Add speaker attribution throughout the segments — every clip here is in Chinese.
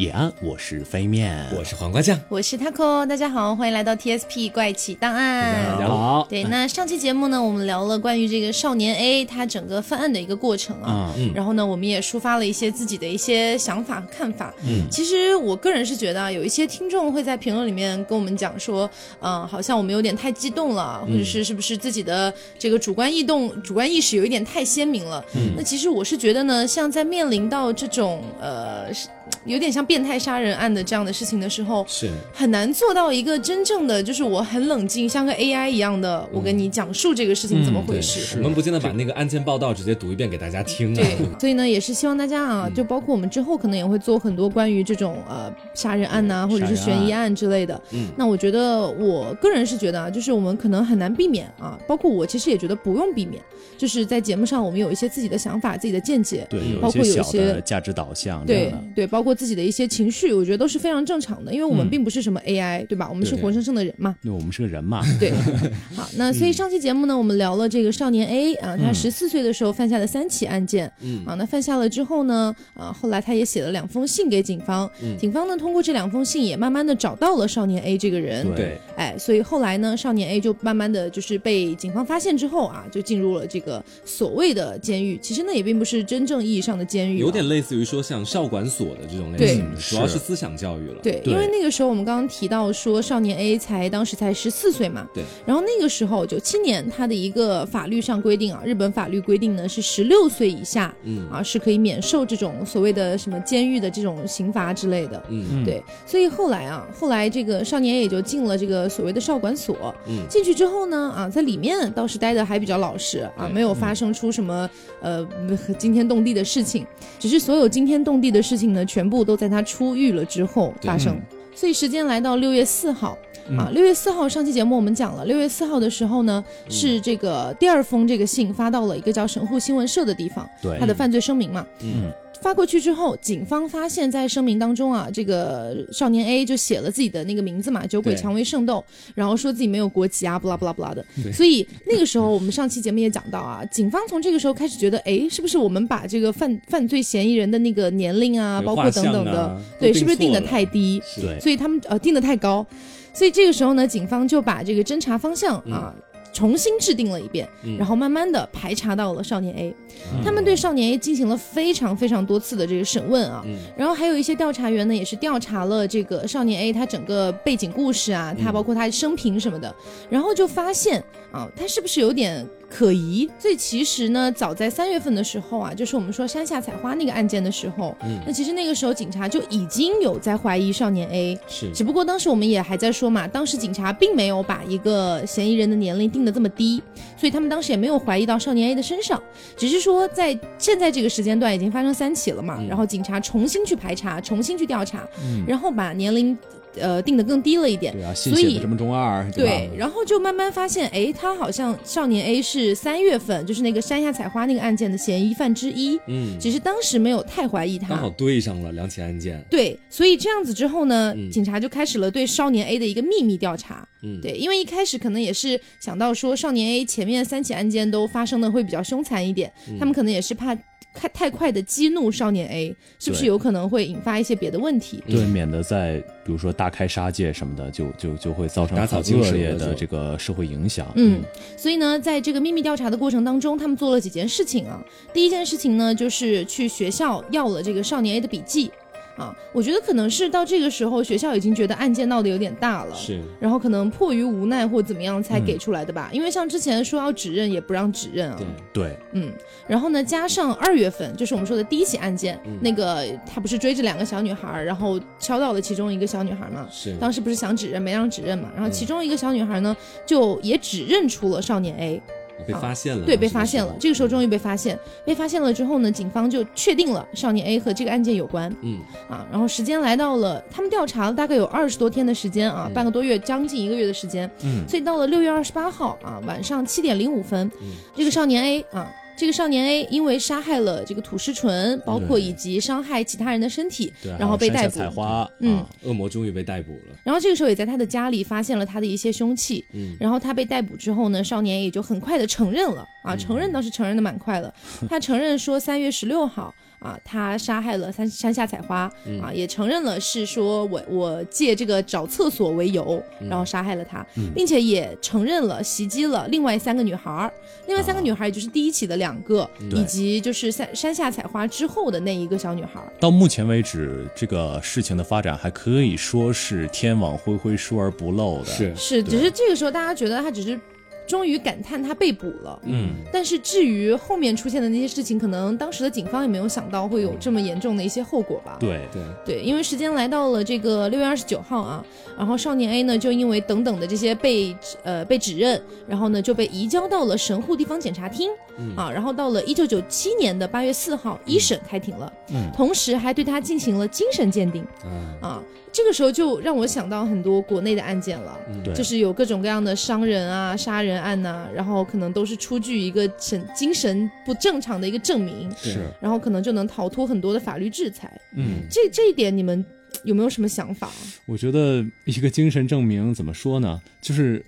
Speaker 1: 野安，我是飞面，
Speaker 2: 我是黄瓜酱，
Speaker 3: 我是 taco，大家好，欢迎来到 TSP 怪奇档案。
Speaker 1: 大家好。
Speaker 3: 对，那上期节目呢，我们聊了关于这个少年 A 他整个犯案的一个过程啊，
Speaker 1: 嗯
Speaker 3: 然后呢，我们也抒发了一些自己的一些想法和看法。嗯，其实我个人是觉得啊，有一些听众会在评论里面跟我们讲说，嗯、好像我们有点太激动了，或者是是不是自己的这个主观意动、主观意识有一点太鲜明了。嗯，那其实我是觉得呢，像在面临到这种呃，是有点像变态杀人案的这样的事情的时候，
Speaker 2: 是
Speaker 3: 很难做到一个真正的，就是我很冷静，像个 AI 一样的，我跟你讲述这个事情怎么回事。
Speaker 2: 我们不见得把那个案件报道直接读一遍给大家听啊。
Speaker 3: 对，所以呢，也是希望大家啊，就包括我们之后可能也会做很多关于这种呃杀人案呐、或者是悬疑案之类的。
Speaker 2: 嗯
Speaker 3: 那我觉得我个人是觉得啊，就是我们可能很难避免啊，包括我其实也觉得不用避免，就是在节目上我们有一些自己的想法、自己的见解，
Speaker 1: 对，有
Speaker 3: 包
Speaker 1: 一些小
Speaker 3: 括有些
Speaker 1: 的价值导向
Speaker 3: 对，对，包括自己的一些情绪，我觉得都是非常正常的，因为我们
Speaker 1: 嗯。
Speaker 3: 并不是什么 AI，、对吧？我们是活生生的人嘛。
Speaker 1: 因为我们是个人嘛，
Speaker 3: 对，好，那所以上期节目呢，我们聊了这个少年 A 啊，他
Speaker 1: 嗯
Speaker 3: 十四岁的时候犯下的三起案件，
Speaker 2: 嗯。
Speaker 3: 啊，那犯下了之后呢，啊，后来他也写了两封信给警方，
Speaker 2: 嗯。
Speaker 3: 警方呢通过这两封信也慢慢的找到了少年 A 这个人，
Speaker 2: 对，
Speaker 3: 哎，所以后来呢，少年 A 就慢慢的就是被警方发现之后啊，就进入了这个所谓的监狱，其实呢也并不是真正意义上的监狱啊，
Speaker 2: 有点类似于说像少管所的这种类
Speaker 3: 对。
Speaker 2: 型的，主要
Speaker 1: 是
Speaker 2: 是思想教育了。
Speaker 3: 对，
Speaker 1: 对。
Speaker 3: 因为那个时候我们刚刚提到说，少年 A 才当时才十四岁嘛，
Speaker 2: 对。
Speaker 3: 然后那个时候九七年，他的一个法律上规定啊，日本法律规定呢是十六岁以下，
Speaker 2: 嗯。
Speaker 3: 啊是可以免受这种所谓的什么监狱的这种刑罚之类的。
Speaker 2: 嗯。
Speaker 1: 嗯。
Speaker 3: 对，所以后来啊，后来这个少年 A 也就进了这个所谓的少管所。
Speaker 2: 嗯。
Speaker 3: 进去之后呢，啊，在里面倒是待的还比较老实啊，没有发生出什么、呃惊天动地的事情，只是所有惊天动地的事情呢，全部都在他出狱了之后发生。
Speaker 1: 嗯。
Speaker 3: 所以时间来到六月四号。
Speaker 2: 嗯。
Speaker 3: 啊，六月四号上期节目我们讲了，六月四号的时候呢，
Speaker 2: 嗯。
Speaker 3: 是这个第二封这个信发到了一个叫神户新闻社的地方，
Speaker 1: 对。
Speaker 3: 他的犯罪声明嘛，
Speaker 2: 嗯
Speaker 3: 发过去之后，警方发现，在声明当中啊，这个少年 A 就写了自己的那个名字嘛，酒鬼蔷薇圣斗，然后说自己没有国籍啊，不啦不啦不啦的。所以那个时候，我们上期节目也讲到啊，警方从这个时候开始觉得，哎，是不是我们把这个犯犯罪嫌疑人的那个年龄啊，包括等等的，
Speaker 2: 啊
Speaker 3: 对，是不是定的太低？
Speaker 1: 对
Speaker 3: 所以他们呃定的太高，所以这个时候呢，警方就把这个侦查方向啊。重新制定了一遍，
Speaker 2: 嗯。
Speaker 3: 然后慢慢的排查到了少年 A，、
Speaker 1: 嗯。
Speaker 3: 他们对少年 A 进行了非常非常多次的这个审问啊，
Speaker 2: 嗯。
Speaker 3: 然后还有一些调查员呢，也是调查了这个少年 A 他整个背景故事啊，他包括他生平什么的，然后就发现啊，他是不是有点可疑？所以其实呢，早在三月份的时候啊，就是我们说山下采花那个案件的时候，
Speaker 2: 嗯。
Speaker 3: 那其实那个时候警察就已经有在怀疑少年 A，
Speaker 2: 是。
Speaker 3: 只不过当时我们也还在说嘛，当时警察并没有把一个嫌疑人的年龄定的这么低，所以他们当时也没有怀疑到少年 A 的身上，只是说在现在这个时间段已经发生三起了嘛，
Speaker 2: 嗯。
Speaker 3: 然后警察重新去排查，重新去调查，
Speaker 1: 嗯。
Speaker 3: 然后把年龄呃定的更低了一点。
Speaker 1: 对啊，信
Speaker 3: 所以
Speaker 1: 写的这么中二，吧
Speaker 3: 对，然后就慢慢发现，哎，他好像少年 A 是三月份，就是那个山下采花那个案件的嫌疑犯之一，
Speaker 2: 嗯，
Speaker 3: 只是当时没有太怀疑他。
Speaker 2: 刚好对上了两起案件。
Speaker 3: 对，所以这样子之后呢，
Speaker 2: 嗯
Speaker 3: 警察就开始了对少年 A 的一个秘密调查。
Speaker 2: 嗯，
Speaker 3: 对，因为一开始可能也是想到说少年 A 前面三起案件都发生的会比较凶残一点，
Speaker 2: 嗯
Speaker 3: 他们可能也是怕太太快的激怒少年 A，是不是有可能会引发一些别的问题？
Speaker 1: 对，免得在比如说大开杀戒什么的，就就就会造成
Speaker 2: 打草
Speaker 1: 很恶
Speaker 2: 惊蛇
Speaker 1: 的这个社会影响。
Speaker 3: 嗯，所以呢，在这个秘密调查的过程当中，他们做了几件事情啊。第一件事情呢，就是去学校要了这个少年 A 的笔记。啊，我觉得可能是到这个时候，学校已经觉得案件闹得有点大了，
Speaker 2: 是。
Speaker 3: 然后可能迫于无奈或怎么样才
Speaker 1: 嗯
Speaker 3: 给出来的吧。因为像之前说要指认也不让指认啊。
Speaker 2: 对，
Speaker 1: 对，
Speaker 3: 嗯，然后呢，加上二月份就是我们说的第一起案件，
Speaker 2: 嗯。
Speaker 3: 那个他不是追着两个小女孩，然后敲到了其中一个小女孩嘛。
Speaker 2: 是。
Speaker 3: 当时不是想指认没让指认嘛，然后
Speaker 2: 嗯。
Speaker 3: 其中一个小女孩呢，就也指认出了少年 A，
Speaker 2: 被发现了，
Speaker 3: 对，被发现了。这个时候终于被发现，被发现了之后呢，警方就确定了少年 A 和这个案件有关
Speaker 2: 嗯
Speaker 3: 啊。然后时间来到了，他们调查了大概有二十多天的时间啊，
Speaker 2: 嗯
Speaker 3: 半个多月，将近一个月的时间。
Speaker 1: 嗯
Speaker 3: 所以到了六月二十八号啊，晚上七点零五分，
Speaker 2: 嗯
Speaker 3: 这个少年 A 啊。这个少年 A 因为杀害了这个土师纯，包括以及伤害其他人的身体，然后被逮捕。
Speaker 1: 采花，
Speaker 3: 嗯
Speaker 1: 啊
Speaker 2: 恶魔终于被逮捕了。
Speaker 3: 然后这个时候也在他的家里发现了他的一些凶器，
Speaker 2: 嗯
Speaker 3: 然后他被逮捕之后呢，少年 A 也就很快的承认了啊，承认倒是承认的蛮快了。他承认说三月十六号啊，他杀害了山山下采花啊，也承认了是说我我借这个找厕所为由，然后杀害了他，并且也承认了袭击了另外三个女孩儿，另外三个女孩儿也就是第一起的两个，以及就是山山下采花之后的那一个小女孩儿。
Speaker 1: 到目前为止，这个事情的发展还可以说是天网恢恢，疏而不漏的。
Speaker 2: 是
Speaker 3: 是，只是这个时候大家觉得他只是终于感叹他被捕了，
Speaker 1: 嗯，
Speaker 3: 但是至于后面出现的那些事情，可能当时的警方也没有想到会有这么严重的一些后果吧。
Speaker 1: 对。
Speaker 2: 对，
Speaker 3: 对，因为时间来到了这个六月二十九号啊，然后少年 A 呢就因为等等的这些被呃被指认，然后呢就被移交到了神户地方检察厅、啊，然后到了一九九七年的八月四号一审开庭了，
Speaker 1: 嗯。
Speaker 3: 同时还对他进行了精神鉴定。
Speaker 2: 嗯，
Speaker 3: 啊，这个时候就让我想到很多国内的案件了。
Speaker 1: 对，
Speaker 3: 就是有各种各样的伤人啊、杀人案呐、然后可能都是出具一个神精神不正常的一个证明，
Speaker 1: 是，
Speaker 3: 然后可能就能逃脱很多的法律制裁。
Speaker 1: 嗯，
Speaker 3: 这这一点你们有没有什么想法？
Speaker 1: 我觉得一个精神证明怎么说呢？就是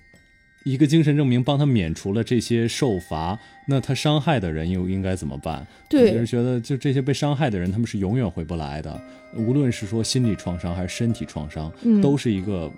Speaker 1: 一个精神证明帮他免除了这些受罚，那他伤害的人又应该怎么办？我就是觉得就这些被伤害的人，他们是永远回不来的，无论是说心理创伤还是身体创伤，
Speaker 3: 嗯
Speaker 1: 都是一个。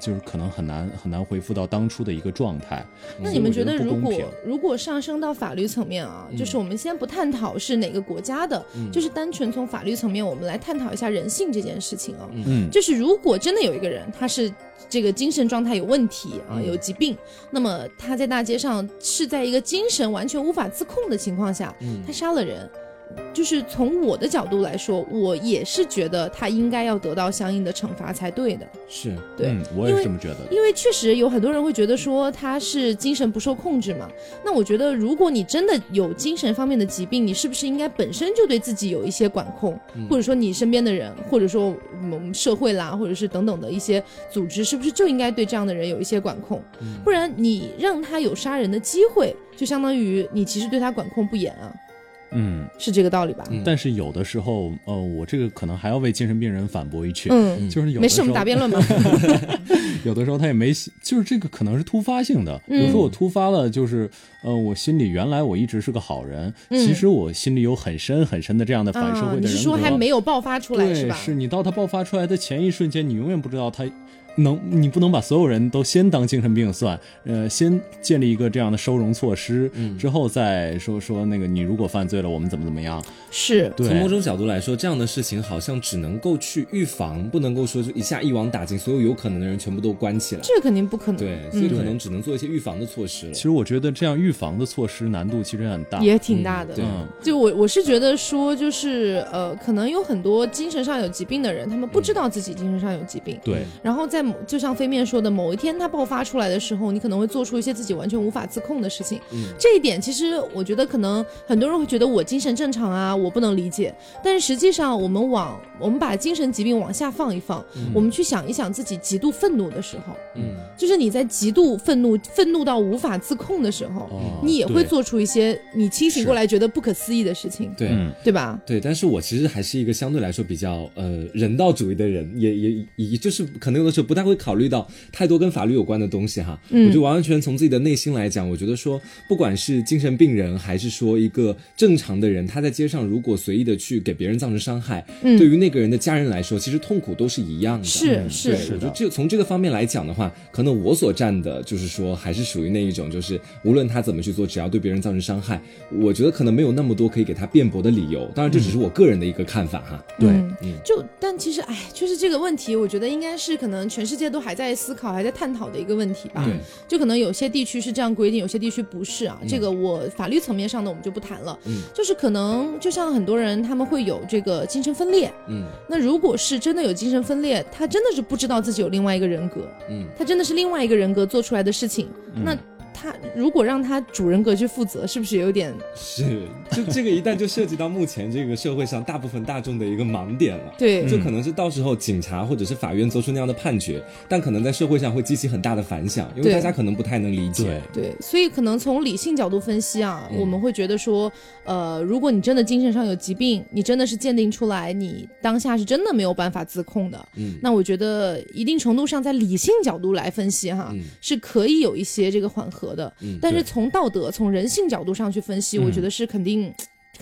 Speaker 1: 就是可能很难很难恢复到当初的一个状态。
Speaker 3: 那你们觉得，如果如果上升到法律层面啊，就是我们先不探讨是哪个国家的，就是单纯从法律层面，我们来探讨一下人性这件事情啊。
Speaker 1: 嗯
Speaker 3: 就是如果真的有一个人，他是这个精神状态有问题啊，有疾病，那么他在大街上是在一个精神完全无法自控的情况下，他杀了人。就是从我的角度来说，我也是觉得他应该要得到相应的惩罚才对的。
Speaker 2: 是
Speaker 3: 对，
Speaker 1: 嗯，我也是这么觉得的。
Speaker 3: 因为确实有很多人会觉得说他是精神不受控制嘛。那我觉得，如果你真的有精神方面的疾病，你是不是应该本身就对自己有一些管控，或者说你身边的人，或者说我们社会啦，或者是等等的一些组织，是不是就应该对这样的人有一些管控？不然你让他有杀人的机会，就相当于你其实对他管控不严啊，
Speaker 1: 嗯，
Speaker 3: 是这个道理吧？
Speaker 2: 嗯
Speaker 1: 但是有的时候，呃，我这个可能还要为精神病人反驳一句，
Speaker 3: 嗯，
Speaker 1: 就是有的
Speaker 3: 没事，我们
Speaker 1: 时候
Speaker 3: 打辩论吧。
Speaker 1: 有的时候他也没，就是这个可能是突发性的。比
Speaker 3: 嗯
Speaker 1: 如说我突发了，就是呃，我心里原来我一直是个好人，
Speaker 3: 嗯
Speaker 1: 其实我心里有很深很深的这样的反社会的人格。
Speaker 3: 啊，你是说还没有爆发出来
Speaker 1: 对，
Speaker 3: 是吧？
Speaker 1: 是你到他爆发出来的前一瞬间，你永远不知道他。能，你不能把所有人都先当精神病算，呃，先建立一个这样的收容措施，
Speaker 3: 嗯
Speaker 1: 之后再说说那个你如果犯罪了，我们怎么怎么样？
Speaker 3: 是，
Speaker 1: 对，
Speaker 2: 从某种角度来说，这样的事情好像只能够去预防，不能够说就一下一网打尽，所有有可能的人全部都关起来。
Speaker 3: 这肯定不可能。
Speaker 2: 对，所以可能只能做一些预防的措施了
Speaker 1: 其。实我觉得这样预防的措施难度其实很大。
Speaker 3: 也挺大的。
Speaker 2: 对
Speaker 1: 嗯，
Speaker 3: 就我我是觉得说，就是呃，可能有很多精神上有疾病的人，他们不知道自己精神上有疾病。
Speaker 1: 对，
Speaker 3: 然后在某就像飞面说的，某一天它爆发出来的时候，你可能会做出一些自己完全无法自控的事情。
Speaker 2: 嗯
Speaker 3: 这一点其实我觉得可能很多人会觉得我精神正常啊，我不能理解。但是实际上，我们往我们把精神疾病往下放一放，我们去想一想自己极度愤怒的时候，
Speaker 2: 嗯，
Speaker 3: 就是你在极度愤怒、愤怒到无法自控的时候，
Speaker 1: 哦
Speaker 3: 你也会做出一些你清醒过来觉得不可思议的事情，
Speaker 2: 对。
Speaker 1: 嗯，
Speaker 3: 对吧？
Speaker 2: 对，但是我其实还是一个相对来说比较呃人道主义的人，也也也就是可能有的时候不太会考虑到太多跟法律有关的东西哈。
Speaker 3: 嗯
Speaker 2: 我就完完全全从自己的内心来讲，我觉得说，不管是精神病人，还是说一个正常的人，他在街上如果随意的去给别人造成伤害，
Speaker 3: 嗯
Speaker 2: 对于那个人的家人来说，其实痛苦都是一样的。
Speaker 3: 是是，
Speaker 2: 我觉得这从这个方面来讲的话，可能我所站的就是说，还是属于那一种，就是无论他怎么去做，只要对别人造成伤害，我觉得可能没有那么多可以给他辩驳的理由。当然，这只是我个人的一个看法哈。
Speaker 1: 对
Speaker 3: 就但其实哎，就是这个问题，我觉得应该是可能全世界都还在思考、还在探讨的一个问题吧。
Speaker 2: 对，
Speaker 3: 就可能有些地区是这样规定，有些地区不是啊。这个我法律层面上的我们就不谈了。
Speaker 2: 嗯，
Speaker 3: 就是可能就像很多人他们会有这个精神分裂，
Speaker 2: 嗯
Speaker 3: 那如果是真的有精神分裂，他真的是不知道自己有另外一个人格，
Speaker 2: 嗯，
Speaker 3: 他真的是另外一个人格做出来的事情，那他如果让他主人格去负责，是不是有点
Speaker 2: 是，就这个一旦就涉及到目前这个社会上大部分大众的一个盲点了。
Speaker 3: 对？
Speaker 2: 就可能是到时候警察或者是法院做出那样的判决，但可能在社会上会激起很大的反响，因为大家可能不太能理解。
Speaker 1: 对，
Speaker 3: 对，所以可能从理性角度分析啊，
Speaker 2: 嗯
Speaker 3: 我们会觉得说，呃，如果你真的精神上有疾病，你真的是鉴定出来你当下是真的没有办法自控的，
Speaker 2: 嗯
Speaker 3: 那我觉得一定程度上在理性角度来分析哈，
Speaker 2: 嗯
Speaker 3: 是可以有一些这个缓和合的。
Speaker 2: 嗯
Speaker 3: 但是从道德、从人性角度上去分析，
Speaker 1: 嗯
Speaker 3: 我觉得是肯定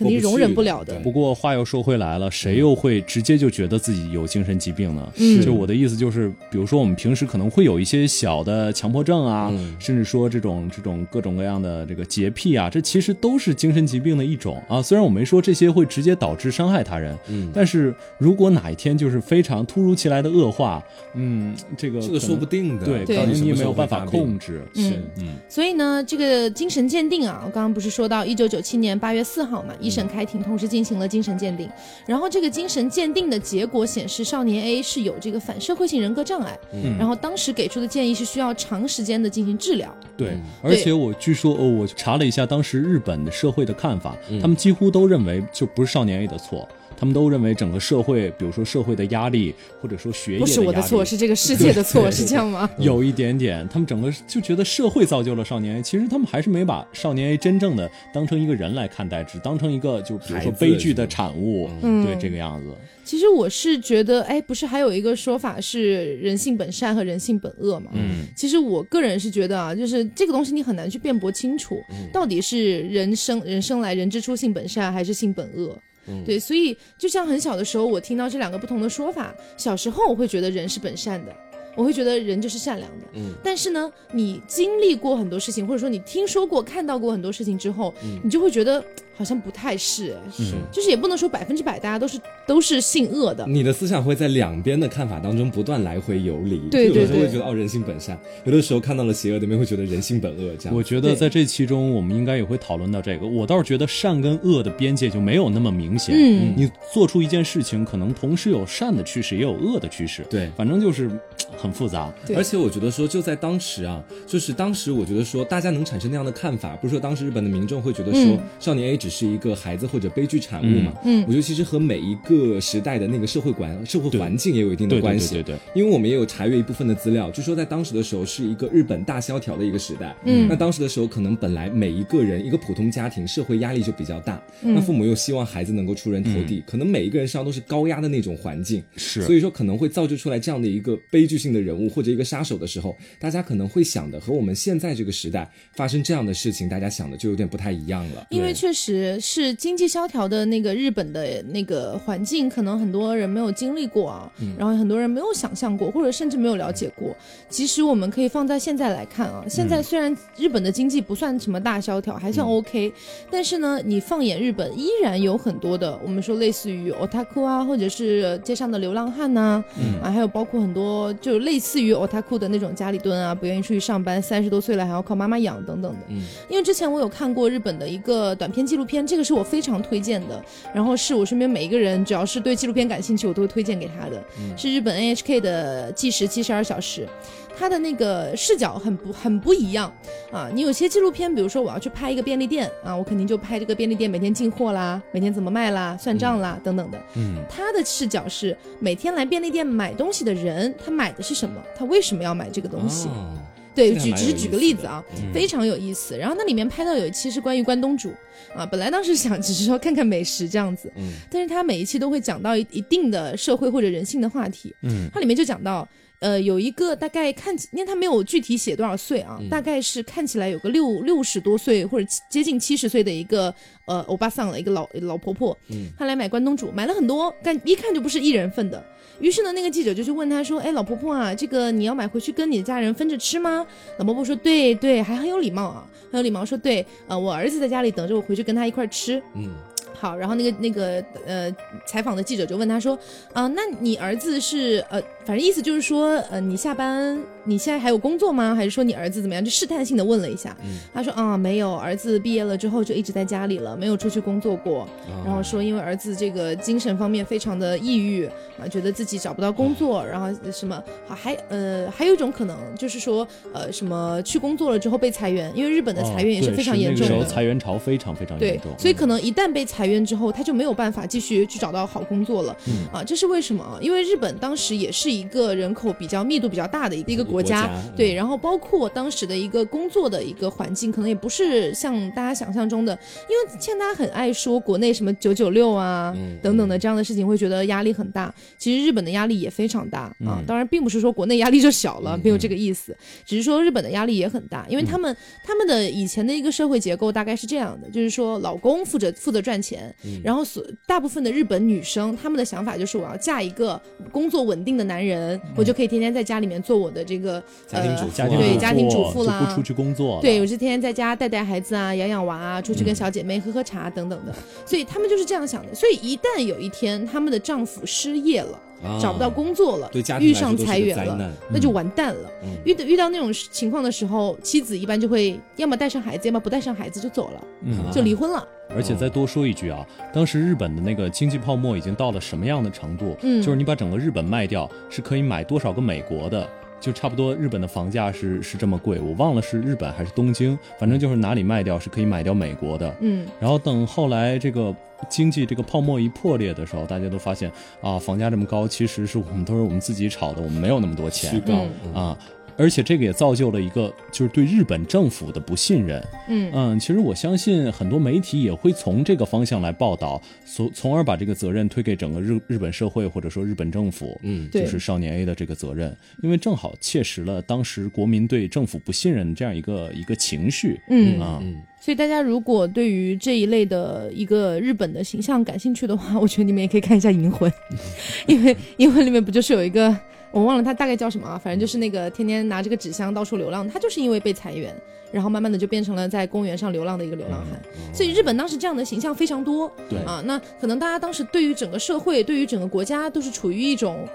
Speaker 3: 肯定容忍不了的。
Speaker 1: 不过话又说回来了，谁又会直接就觉得自己有精神疾病呢？
Speaker 3: 嗯
Speaker 1: 就我的意思就是，比如说我们平时可能会有一些小的强迫症啊，
Speaker 2: 嗯
Speaker 1: 甚至说这种这种各种各样的这个洁癖啊，这其实都是精神疾病的一种啊。虽然我没说这些会直接导致伤害他人，
Speaker 2: 嗯，
Speaker 1: 但是如果哪一天就是非常突如其来的恶化，嗯，这个
Speaker 2: 这个说不定的，
Speaker 1: 对，可能你没有办法控制。
Speaker 3: 嗯
Speaker 2: 是，
Speaker 1: 嗯
Speaker 3: 所以呢，这个精神鉴定啊，我刚刚不是说到一九九七年八月四号嘛，一审开庭，同时进行了精神鉴定。然后这个精神鉴定的结果显示，少年 A 是有这个反社会性人格障碍。
Speaker 1: 嗯
Speaker 3: 然后当时给出的建议是需要长时间的进行治疗。
Speaker 1: 对
Speaker 2: 嗯，
Speaker 1: 而且我据说，哦，我查了一下当时日本的社会的看法，
Speaker 2: 嗯
Speaker 1: 他们几乎都认为就不是少年 A 的错，他们都认为整个社会，比如说社会的压力，或者说学业
Speaker 3: 不是我的错，是这个世界的错，是这样吗？
Speaker 1: 有一点点，他们整个就觉得社会造就了少年 A，其实他们还是没把少年 A 真正的当成一个人来看待，只当成一个就比如说悲剧的产物，
Speaker 3: 嗯
Speaker 1: 对这个样子。
Speaker 3: 其实我是觉得，哎，不是还有一个说法是人性本善和人性本恶嘛？
Speaker 1: 嗯，
Speaker 3: 其实我个人是觉得啊，就是这个东西你很难去辩驳清楚，到底是人生人生来人之初性本善还是性本恶。对，所以就像很小的时候，我听到这两个不同的说法，小时候我会觉得人是本善的。我会觉得人就是善良的，
Speaker 2: 嗯，
Speaker 3: 但是呢，你经历过很多事情，或者说你听说过、看到过很多事情之后，
Speaker 2: 嗯
Speaker 3: 你就会觉得好像不太是，哎，
Speaker 2: 是。
Speaker 3: 就是也不能说百分之百大家都是都是性恶的，
Speaker 2: 你的思想会在两边的看法当中不断来回游离，
Speaker 3: 对
Speaker 2: 有的时候
Speaker 3: 对对
Speaker 2: 会觉得哦人性本善，有的时候看到了邪恶的面会觉得人性本恶这样。
Speaker 1: 我觉得在这期中，我们应该也会讨论到这个。我倒是觉得善跟恶的边界就没有那么明显。
Speaker 3: 嗯
Speaker 1: 你做出一件事情，可能同时有善的趋势，也有恶的趋势。
Speaker 2: 对
Speaker 1: 反正就是很复杂。
Speaker 3: 对
Speaker 2: 而且我觉得说，就在当时啊，就是当时我觉得说，大家能产生那样的看法，不是说当时日本的民众会觉得说，
Speaker 3: 嗯
Speaker 2: 少年 A 只是一个孩子或者悲剧产物嘛。
Speaker 3: 嗯嗯。
Speaker 2: 我觉得其实和每一个时代的那个社会管、社会环境也有一定的
Speaker 1: 对对
Speaker 2: 关系。
Speaker 1: 对对对，
Speaker 2: 因为我们也有查阅一部分的资料，就说在当时的时候是一个日本大萧条的一个时代。
Speaker 3: 嗯。
Speaker 2: 那当时的时候，可能本来每一个人一个普通家庭社会压力就比较大，
Speaker 3: 嗯。
Speaker 2: 那父母又希望孩子能够出人头地，可能每一个人身上都是高压的那种环境，
Speaker 1: 是。
Speaker 2: 所以说可能会造就出来这样的一个悲剧性的人物或者一个杀手的时候，大家可能会想的和我们现在这个时代发生这样的事情，大家想的就有点不太一样了。
Speaker 3: 因为确实是经济萧条的那个日本的那个环境，可能很多人没有经历过啊，然后很多人没有想象过，或者甚至没有了解过。其实我们可以放在现在来看啊，现在虽然日本的经济不算什么大萧条，还算 OK，、但是呢，你放眼日本，依然有很多的我们说类似于 otaku 啊，或者是街上的流浪汉呐、啊，还有包括很多就类似于 otaku 的那种家里蹲啊，不愿意出去上班，三十多岁了还要靠妈妈养等等的。
Speaker 2: 嗯
Speaker 3: 因为之前我有看过日本的一个短片纪录片，这个是我非常推荐的。然后是我身边每一个人只要是对纪录片感兴趣，我都会推荐给他的，是日本 NHK 的《计时七十二小时》。它的那个视角很不很不一样啊！你有些纪录片，比如说我要去拍一个便利店啊，我肯定就拍这个便利店每天进货啦，每天怎么卖啦，算账啦、等等的。
Speaker 1: 嗯，
Speaker 3: 他的视角是每天来便利店买东西的人，他买的是什么？他为什么要买这个东西？
Speaker 2: 哦
Speaker 3: 对，举只是举个例子啊，
Speaker 1: 嗯
Speaker 3: 非常有意思。然后那里面拍到有一期是关于关东煮啊，本来当时想只是说看看美食这样子，
Speaker 2: 嗯
Speaker 3: 但是他每一期都会讲到一一定的社会或者人性的话题。
Speaker 1: 嗯，
Speaker 3: 它里面就讲到。呃，有一个大概看起，因为他没有具体写多少岁啊，
Speaker 2: 嗯
Speaker 3: 大概是看起来有个六六十多岁或者接近七十岁的一个呃欧巴桑的，一个老老婆婆，
Speaker 2: 嗯
Speaker 3: 她来买关东煮，买了很多，但一看就不是一人份的。于是呢，那个记者就去问他说：“哎，老婆婆啊，这个你要买回去跟你的家人分着吃吗？”老婆婆说：“对对，还很有礼貌啊，很有礼貌，说对，呃，我儿子在家里等着我回去跟他一块吃。”
Speaker 2: 嗯
Speaker 3: 好，然后那个那个呃，采访的记者就问他说，啊、那你儿子是呃，反正意思就是说，呃，你下班你现在还有工作吗？还是说你儿子怎么样？就试探性的问了一下。
Speaker 2: 嗯
Speaker 3: 他说啊、没有，儿子毕业了之后就一直在家里了，没有出去工作过。
Speaker 2: 哦
Speaker 3: 然后说，因为儿子这个精神方面非常的抑郁啊，觉得自己找不到工作，然后什么好还呃还有一种可能就是说呃什么去工作了之后被裁员，因为日本的裁员也
Speaker 1: 哦
Speaker 3: 是非常严重的。
Speaker 1: 对那个时候裁员潮非常非常
Speaker 3: 对
Speaker 1: 严重，，
Speaker 3: 所以可能一旦被裁员之后，他就没有办法继续去找到好工作了。
Speaker 1: 嗯
Speaker 3: 啊，这是为什么啊？因为日本当时也是是一个人口比较密度比较大的一个一个国家，
Speaker 2: 国家
Speaker 3: 对，然后包括当时的一个工作的一个环境，可能也不是像大家想象中的，因为现在大家很爱说国内什么九九六啊、
Speaker 2: 嗯
Speaker 3: 等等的这样的事情，会觉得压力很大。其实日本的压力也非常大啊
Speaker 1: 嗯，
Speaker 3: 当然并不是说国内压力就小了，
Speaker 2: 嗯
Speaker 3: 没有这个意思，只是说日本的压力也很大，因为他们、他们的以前的一个社会结构大概是这样的，就是说老公负责负责赚钱，
Speaker 2: 嗯。
Speaker 3: 然后所大部分的日本女生，她们的想法就是我要嫁一个工作稳定的男人，我就可以天天在家里面做我的这个
Speaker 2: 家庭主妇
Speaker 3: 呃
Speaker 1: 家庭主
Speaker 3: 对家庭主
Speaker 1: 妇
Speaker 3: 妇啦
Speaker 1: 不出去工作。
Speaker 3: 对，我是天天在家带带孩子啊，养养娃啊，出去跟小姐妹喝喝茶等等的，所以他们就是这样想的。所以一旦有一天他们的丈夫失业了，
Speaker 2: 啊
Speaker 3: 找不到工作了，
Speaker 2: 对家庭
Speaker 3: 遇上裁员了
Speaker 2: 灾难，
Speaker 3: 那就完蛋了。
Speaker 2: 嗯
Speaker 3: 遇到遇到那种情况的时候，妻子一般就会要么带上孩子，要么不带上孩子就走了，
Speaker 1: 嗯，
Speaker 2: 啊
Speaker 3: 就离婚了。
Speaker 1: 而且再多说一句啊，当时日本的那个经济泡沫已经到了什么样的程度？
Speaker 3: 嗯
Speaker 1: 就是你把整个日本卖掉，是可以买多少个美国的？就差不多日本的房价是是这么贵，我忘了是日本还是东京，反正就是哪里卖掉是可以买掉美国的。
Speaker 3: 嗯，
Speaker 1: 然后等后来这个经济这个泡沫一破裂的时候，大家都发现啊，房价这么高，其实是我们都是我们自己炒的，我们没有那么多钱
Speaker 2: 虚高
Speaker 3: 嗯
Speaker 1: 啊。而且这个也造就了一个就是对日本政府的不信任。
Speaker 3: 嗯
Speaker 1: 嗯，其实我相信很多媒体也会从这个方向来报道，从从而把这个责任推给整个日日本社会或者说日本政府。
Speaker 2: 嗯
Speaker 3: 对
Speaker 1: 就是少年 A 的这个责任，因为正好切实了当时国民对政府不信任这样一个一个情绪。
Speaker 3: 嗯
Speaker 1: 啊，
Speaker 2: 嗯
Speaker 3: 所以大家如果对于这一类的一个日本的形象感兴趣的话，我觉得你们也可以看一下《银魂》，因为《银魂》里面不就是有一个我忘了他大概叫什么啊，反正就是那个天天拿着个纸箱到处流浪，他就是因为被裁员，然后慢慢的就变成了在公园上流浪的一个流浪汉。所以日本当时这样的形象非常多，
Speaker 1: 对
Speaker 3: 啊，那可能大家当时对于整个社会、对于整个国家都是处于一种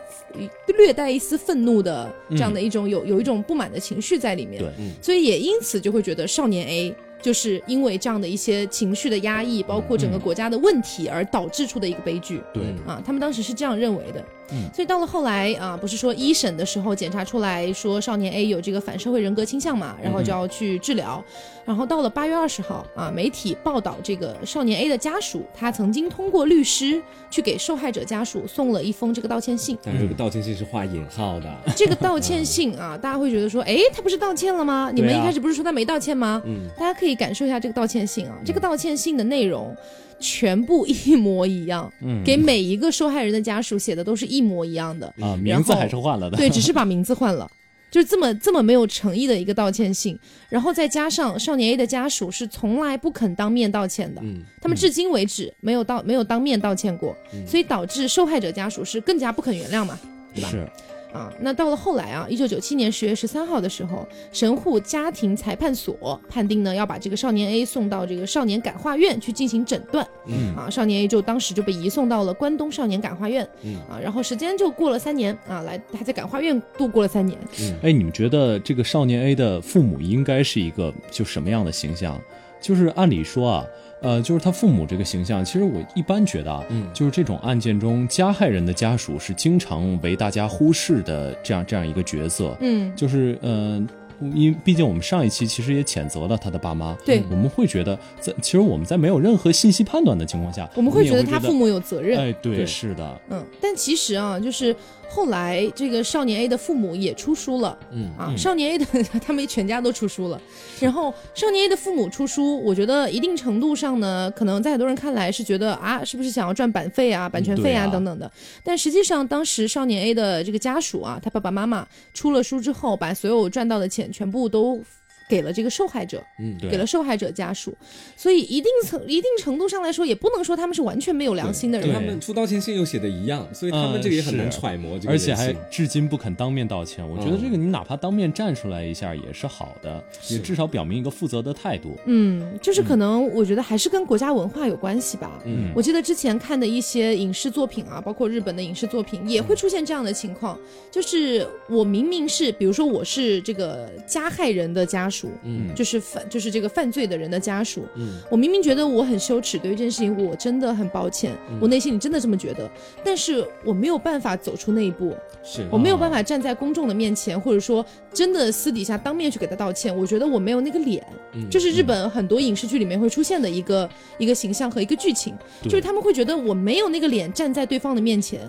Speaker 3: 略带一丝愤怒的这样的一种有有一种不满的情绪在里面。
Speaker 1: 对
Speaker 3: 所以也因此就会觉得少年 A 就是因为这样的一些情绪的压抑，包括整个国家的问题而导致出的一个悲剧。
Speaker 1: 对
Speaker 2: 嗯
Speaker 3: 啊，他们当时是这样认为的。
Speaker 1: 嗯
Speaker 3: 所以到了后来啊，不是说一审的时候检查出来说少年 A 有这个反社会人格倾向嘛，然后就要去治疗。然后到了八月二十号啊，媒体报道这个少年 A 的家属，他曾经通过律师去给受害者家属送了一封这个道歉信。
Speaker 2: 但是这个道歉信是画引号的，
Speaker 3: 这个道歉信啊，大家会觉得说，哎，他不是道歉了吗？你们一开始不是说他没道歉吗？
Speaker 2: 嗯
Speaker 3: 大家可以感受一下这个道歉信啊，这个道歉信的内容全部一模一样，
Speaker 1: 嗯
Speaker 3: 给每一个受害人的家属写的都是一模一样的，
Speaker 1: 啊，名字还是换了的。
Speaker 3: 对，只是把名字换了。就是这么这么没有诚意的一个道歉信，然后再加上少年 A 的家属是从来不肯当面道歉的，
Speaker 2: 嗯
Speaker 3: 他们至今为止没有道没有当面道歉过，所以导致受害者家属是更加不肯原谅嘛，对吧？
Speaker 1: 是，
Speaker 3: 啊，那到了后来啊，一九九七年十月十三号的时候，神户家庭裁判所判定呢要把这个少年 A 送到这个少年感化院去进行诊断。
Speaker 2: 嗯
Speaker 3: 啊，少年 A 就当时就被移送到了关东少年感化院。
Speaker 2: 嗯
Speaker 3: 啊，然后时间就过了三年啊，来他在感化院度过了三年。
Speaker 1: 哎，你们觉得这个少年 A 的父母应该是一个就什么样的形象？就是按理说啊，呃，就是他父母这个形象，其实我一般觉得啊，
Speaker 2: 嗯
Speaker 1: 就是这种案件中加害人的家属是经常为大家忽视的这样这样一个角色，
Speaker 3: 嗯，
Speaker 1: 就是呃。因为毕竟我们上一期其实也谴责了他的爸妈，
Speaker 3: 对
Speaker 1: 我们会觉得在其实我们在没有任何信息判断的情况下，
Speaker 3: 我们会觉得他父母有责任。
Speaker 1: 哎，对，
Speaker 2: 对
Speaker 1: 是的，
Speaker 3: 嗯，但其实啊，就是后来这个少年 A 的父母也出书了。
Speaker 2: 嗯
Speaker 3: 啊，
Speaker 1: 嗯
Speaker 3: 少年 A 的 他们全家都出书了，然后少年 A 的父母出书，我觉得一定程度上呢，可能在很多人看来是觉得啊，是不是想要赚版费啊、版权费啊等等的，但实际上当时少年 A 的这个家属啊，他爸爸妈妈出了书之后，把所有赚到的钱全部都给了这个受害者，
Speaker 2: 嗯
Speaker 1: 对。
Speaker 3: 给了受害者家属，所以一定程一定程度上来说，也不能说他们是完全没有良心的人。
Speaker 2: 他。们出道歉信又写的一样，所以他们这个也很难
Speaker 1: 嗯是
Speaker 2: 揣摩这个
Speaker 1: 而且还至今不肯当面道歉。我觉得
Speaker 2: 嗯
Speaker 1: 这个你哪怕当面站出来一下也是好的，也至少表明一个负责的态度。
Speaker 3: 嗯，就是可能我觉得还是跟国家文化有关系吧。
Speaker 2: 嗯。
Speaker 3: 我记得之前看的一些影视作品啊，包括日本的影视作品，也会出现这样的情况，就是我明明是，比如说我是这个加害人的家属，
Speaker 2: 嗯。
Speaker 3: 就是犯就是这个犯罪的人的家属，
Speaker 2: 嗯。
Speaker 3: 我明明觉得我很羞耻，对于这件事情我真的很抱歉，
Speaker 2: 嗯。
Speaker 3: 我内心里真的这么觉得，但是我没有办法走出那一步，
Speaker 2: 是。
Speaker 3: 我没有办法站在公众的面前，或者说真的私底下当面去给他道歉，我觉得我没有那个脸。
Speaker 2: 嗯。
Speaker 3: 这是日本很多影视剧里面会出现的一个一个形象和一个剧情，
Speaker 1: 对。
Speaker 3: 就是他们会觉得我没有那个脸站在对方的面前。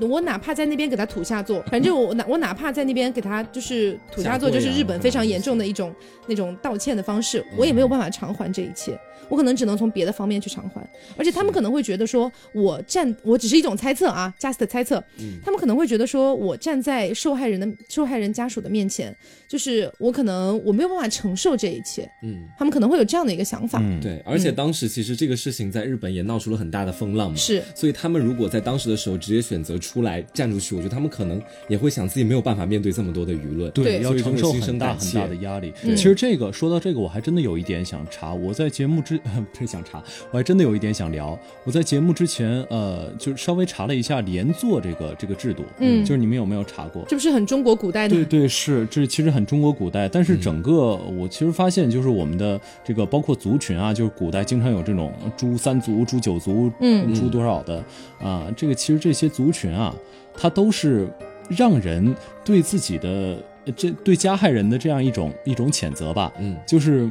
Speaker 3: 我哪怕在那边给他土下座，反正我哪我哪怕在那边给他就是土下座，
Speaker 2: 下跪啊
Speaker 3: 就是日本非常严重的一种那种道歉的方式，我也没有办法偿还这一切。我可能只能从别的方面去偿还，而且他们可能会觉得说，我站，我只是一种猜测啊，just 猜测，他们可能会觉得说我站在受害人的受害人家属的面前，就是我可能我没有办法承受这一切，
Speaker 2: 嗯，
Speaker 3: 他们可能会有这样的一个想法，
Speaker 1: 嗯，
Speaker 2: 对，而且当时其实这个事情在日本也闹出了很大的风浪嘛，
Speaker 3: 是。
Speaker 2: 所以他们如果在当时的时候直接选择出来站出去，我觉得他们可能也会想自己没有办法面对这么多的舆论，
Speaker 3: 对
Speaker 1: 要承受很大很大的压力。
Speaker 3: 嗯。
Speaker 1: 其实这个说到这个，我还真的有一点想查。我在节目之 不是想查，我还真的有一点想聊。我在节目之前，呃，就稍微查了一下连坐这个这个制度，
Speaker 3: 嗯
Speaker 1: 就是你们有没有查过？
Speaker 3: 这不是很中国古代的
Speaker 1: 对对是，这其实很中国古代，但是整个我其实发现，就是我们的这个包括族群啊，就是古代经常有这种诛三族、诛九族、
Speaker 3: 嗯
Speaker 1: 诛多少的啊，这个其实这些族群啊，它都是让人对自己的呃这对加害人的这样一种一种谴责吧，
Speaker 2: 嗯，
Speaker 1: 就是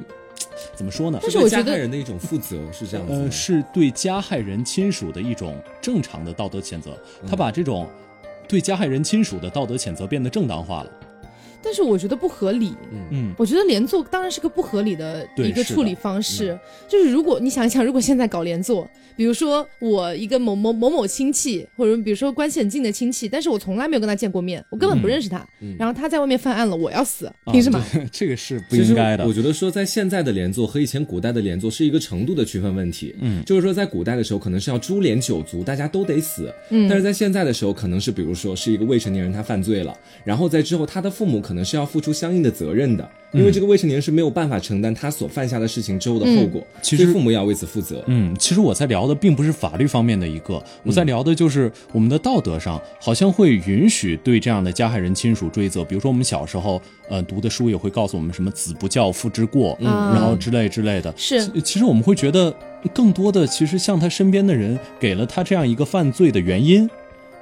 Speaker 1: 怎么说呢？
Speaker 3: 是我觉得
Speaker 2: 加害人的一种负责是这样子吗，
Speaker 1: 呃，是对加害人亲属的一种正常的道德谴责，他把这种对加害人亲属的道德谴责变得正当化了。
Speaker 3: 但是我觉得不合理。
Speaker 1: 嗯，
Speaker 3: 我觉得连坐当然是个不合理的一个处理方式，就是如果你想一想，如果现在搞连坐，比如说我一个某某某某亲戚，或者比如说关系很近的亲戚，但是我从来没有跟他见过面，我根本不认识他，嗯然后他在外面犯案了，我要死，凭什么？
Speaker 1: 这个是不应该的
Speaker 2: 我。觉得说，在现在的连坐和以前古代的连坐是一个程度的区分问题。嗯，就是说在古代的时候，可能是要株连九族，大家都得死。嗯，但是在现在的时候，可能是比如说是一个未成年人他犯罪了，然后在之后他的父母可能是要付出相应的责任的，因为这个未成年人是没有办法承担他所犯下的事情之后的后果，
Speaker 1: 其实
Speaker 2: 父母要为此负责。
Speaker 1: 嗯，其实我在聊的并不是法律方面的一个，我在聊的就是我们的道德上好像会允许对这样的加害人亲属追责。比如说我们小时候，呃，读的书也会告诉我们什么“子不教，父之过”，
Speaker 3: 嗯
Speaker 1: 然后之类之类的。
Speaker 3: 是
Speaker 1: 其其实我们会觉得，更多的其实像他身边的人给了他这样一个犯罪的原因。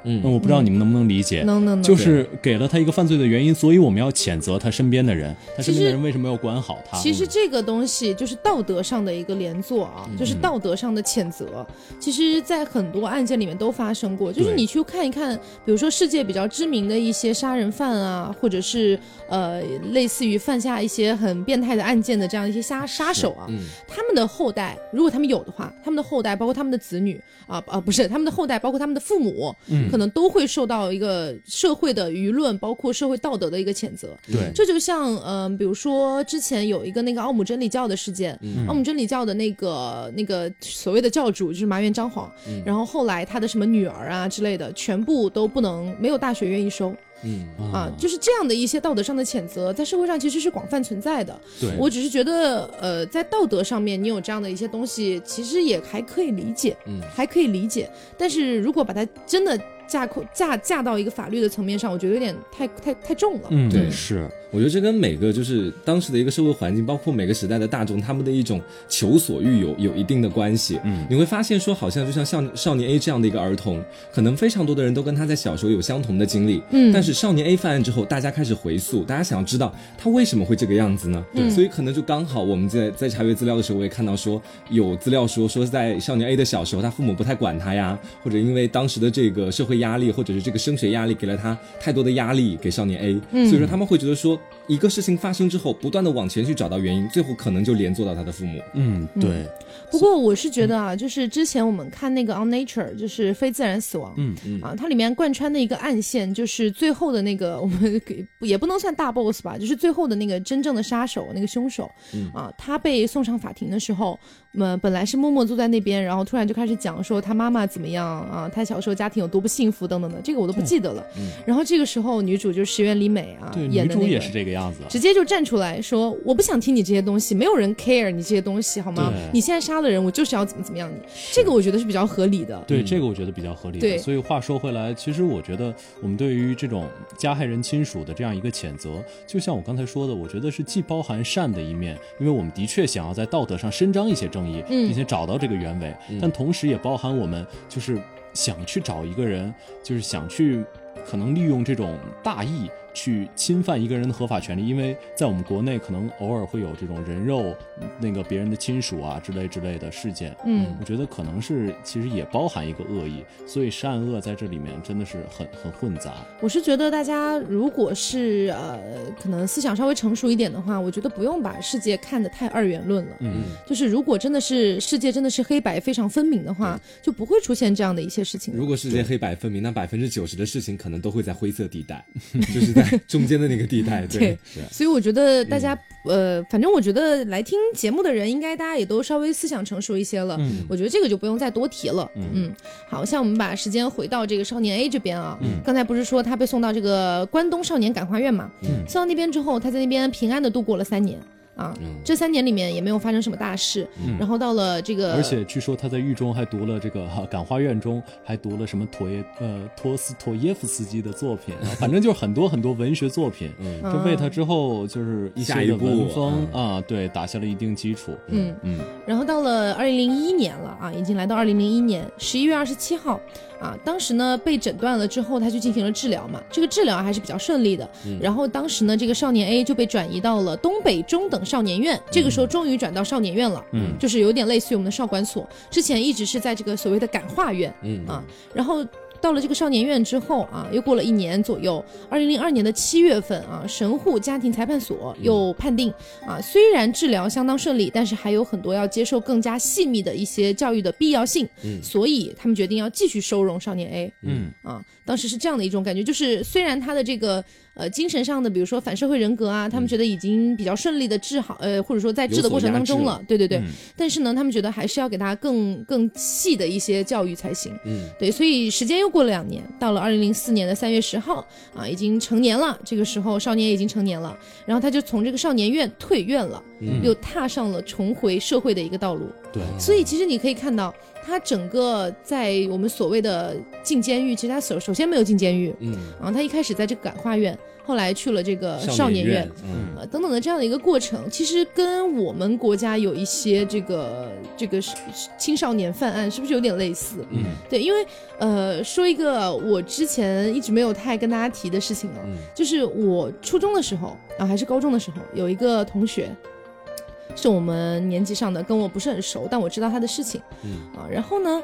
Speaker 2: 嗯。
Speaker 1: 那我不知道你们能不能理解，
Speaker 3: 能能能。
Speaker 1: 就是给了他一个犯罪的原因，所以我们要谴责他身边的人，他身边的人为什么要管好他？
Speaker 3: 其实这个东西就是道德上的一个连坐啊，就是道德上的谴责。其实，在很多案件里面都发生过，就是你去看一看，比如说世界比较知名的一些杀人犯啊，或者是呃类似于犯下一些很变态的案件的这样一些杀杀手啊，
Speaker 2: 嗯。
Speaker 3: 他们的后代，如果他们有的话，他们的后代包括他们的子女啊啊不是他们的后代，包括他们的父母，可能都会受到一个社会的舆论，包括社会道德的一个谴责。
Speaker 1: 对
Speaker 3: 这就像嗯、呃比如说之前有一个那个奥姆真理教的事件，奥姆真理教的那个那个所谓的教主就是麻原彰晃，然后后来他的什么女儿啊之类的，全部都不能没有大学愿意收
Speaker 2: 嗯
Speaker 3: 啊，就是这样的一些道德上的谴责，在社会上其实是广泛存在的。
Speaker 1: 对
Speaker 3: 我只是觉得，呃，在道德上面，你有这样的一些东西，其实也还可以理解，
Speaker 2: 嗯
Speaker 3: 还可以理解。但是如果把它真的架空架架到一个法律的层面上，我觉得有点太太太重了。
Speaker 1: 嗯，
Speaker 2: 对
Speaker 1: 是，
Speaker 2: 我觉得这跟每个就是当时的一个社会环境，包括每个时代的大众，他们的一种求索欲有有一定的关系。嗯，你会发现说，好像就像像少年 A 这样的一个儿童，可能非常多的人都跟他在小时候有相同的经历。
Speaker 3: 嗯
Speaker 2: 但是少年 A 犯案之后，大家开始回溯，大家想要知道他为什么会这个样子呢？对，所以可能就刚好我们在在查阅资料的时候，我也看到说有资料说说在少年 A 的小时候，他父母不太管他呀，或者因为当时的这个社会压力，或者是这个升学压力给了他太多的压力给少年 A，、嗯所以说他们会觉得说一个事情发生之后，不断的往前去找到原因，最后可能就连坐到他的父母。
Speaker 1: 嗯，对，
Speaker 3: 不过我是觉得啊，就是之前我们看那个《On Nature》，就是非自然死亡，
Speaker 1: 嗯
Speaker 2: 嗯。
Speaker 3: 啊，它里面贯穿的一个暗线，就是最后的那个我们给也不能算大 boss 吧，就是最后的那个真正的杀手，那个凶手，
Speaker 2: 嗯。
Speaker 3: 啊，他被送上法庭的时候，呃，本来是默默坐在那边，然后突然就开始讲说他妈妈怎么样啊，他小时候家庭有多不幸福等等的，这个我都不记得了。然后这个时候女主就是石原里美啊
Speaker 1: 对，女
Speaker 3: 演的那个，
Speaker 1: 主也是这个样子。
Speaker 3: 直接就站出来说：“我不想听你这些东西，没有人 care 你这些东西，好吗？你现在杀了人，我就是要怎么怎么样你。这个我觉得是比较合理的。
Speaker 1: 对，这个我觉得比较合理的。
Speaker 3: 对
Speaker 1: 所以话说回来，其实我觉得我们对于这种加害人亲属的这样一个谴责，就像我刚才说的，我觉得是既包含善的一面，因为我们的确想要在道德上伸张一些正义，
Speaker 3: 嗯。
Speaker 1: 并且找到这个原委，但同时也包含我们就是想去找一个人，就是想去可能利用这种大义去侵犯一个人的合法权利，因为在我们国内可能偶尔会有这种人肉那个别人的亲属啊之类之类的事件。
Speaker 3: 嗯
Speaker 1: 我觉得可能是其实也包含一个恶意，所以善恶在这里面真的是很很混杂。
Speaker 3: 我是觉得大家如果是呃，可能思想稍微成熟一点的话，我觉得不用把世界看得太二元论了。
Speaker 1: 嗯，
Speaker 3: 就是如果真的是世界真的是黑白非常分明的话，就不会出现这样的一些事情。
Speaker 2: 如果世界黑白分明，那百分之九十的事情可能都会在灰色地带，就是在中间的那个地带。对
Speaker 3: 对，所以我觉得大家、呃，反正我觉得来听节目的人，应该大家也都稍微思想成熟一些了。
Speaker 1: 嗯
Speaker 3: 我觉得这个就不用再多提了。嗯好像我们把时间回到这个少年 A 这边啊，刚才不是说他被送到这个关东少年感化院嘛？
Speaker 1: 嗯
Speaker 3: 送到那边之后，他在那边平安的度过了三年。啊，这三年里面也没有发生什么大事，然后到了这个，
Speaker 1: 而且据说他在狱中还读了这个哈感化院中还读了什么陀耶呃托斯托耶夫斯基的作品，啊 反正就是很多很多文学作品，
Speaker 2: 嗯。
Speaker 1: 这为他之后就是一些的
Speaker 2: 下一步
Speaker 1: 文风
Speaker 2: 嗯。
Speaker 1: 啊，对，打下了一定基础。
Speaker 3: 嗯
Speaker 1: 嗯。
Speaker 3: 然后到了二零零一年了啊，已经来到二零零一年十一月二十七号啊，当时呢被诊断了之后，他就进行了治疗嘛，这个治疗还是比较顺利的。然后当时呢，这个少年 A 就被转移到了东北中等少年院，这个时候终于转到少年院了，
Speaker 1: 嗯
Speaker 3: 就是有点类似于我们的少管所，之前一直是在这个所谓的感化院
Speaker 2: 嗯
Speaker 3: 啊，然后。到了这个少年院之后啊，又过了一年左右，二零零二年的七月份啊，神户家庭裁判所又判定啊，虽然治疗相当顺利，但是还有很多要接受更加细密的一些教育的必要性，
Speaker 2: 嗯
Speaker 3: 所以他们决定要继续收容少年 A
Speaker 1: 嗯
Speaker 3: 啊。当时是这样的一种感觉，就是虽然他的这个呃精神上的，比如说反社会人格啊，他们觉得已经比较顺利的治好，呃，或者说在治的过程当中了，对对对，
Speaker 1: 嗯
Speaker 3: 但是呢，他们觉得还是要给他更更细的一些教育才行。
Speaker 2: 嗯
Speaker 3: 对，所以时间又过了两年，到了二零零四年的三月十号啊，已经成年了。这个时候，少年也已经成年了，然后他就从这个少年院退院了，
Speaker 2: 嗯
Speaker 3: 又踏上了重回社会的一个道路。
Speaker 1: 对，
Speaker 3: 所以其实你可以看到，他整个在我们所谓的进监狱，其实他首首先没有进监狱
Speaker 2: 嗯，
Speaker 3: 啊，他一开始在这个感化院，后来去了这个少
Speaker 2: 少
Speaker 3: 年院
Speaker 2: 院，，嗯
Speaker 3: 呃等等的这样的一个过程，其实跟我们国家有一些这个这个青少年犯案是不是有点类似？
Speaker 2: 嗯
Speaker 3: 对，因为呃，说一个我之前一直没有太跟大家提的事情啊，
Speaker 2: 嗯
Speaker 3: 就是我初中的时候啊，还是高中的时候，有一个同学。是我们年级上的，跟我不是很熟，但我知道他的事情，
Speaker 2: 嗯。
Speaker 3: 啊，然后呢，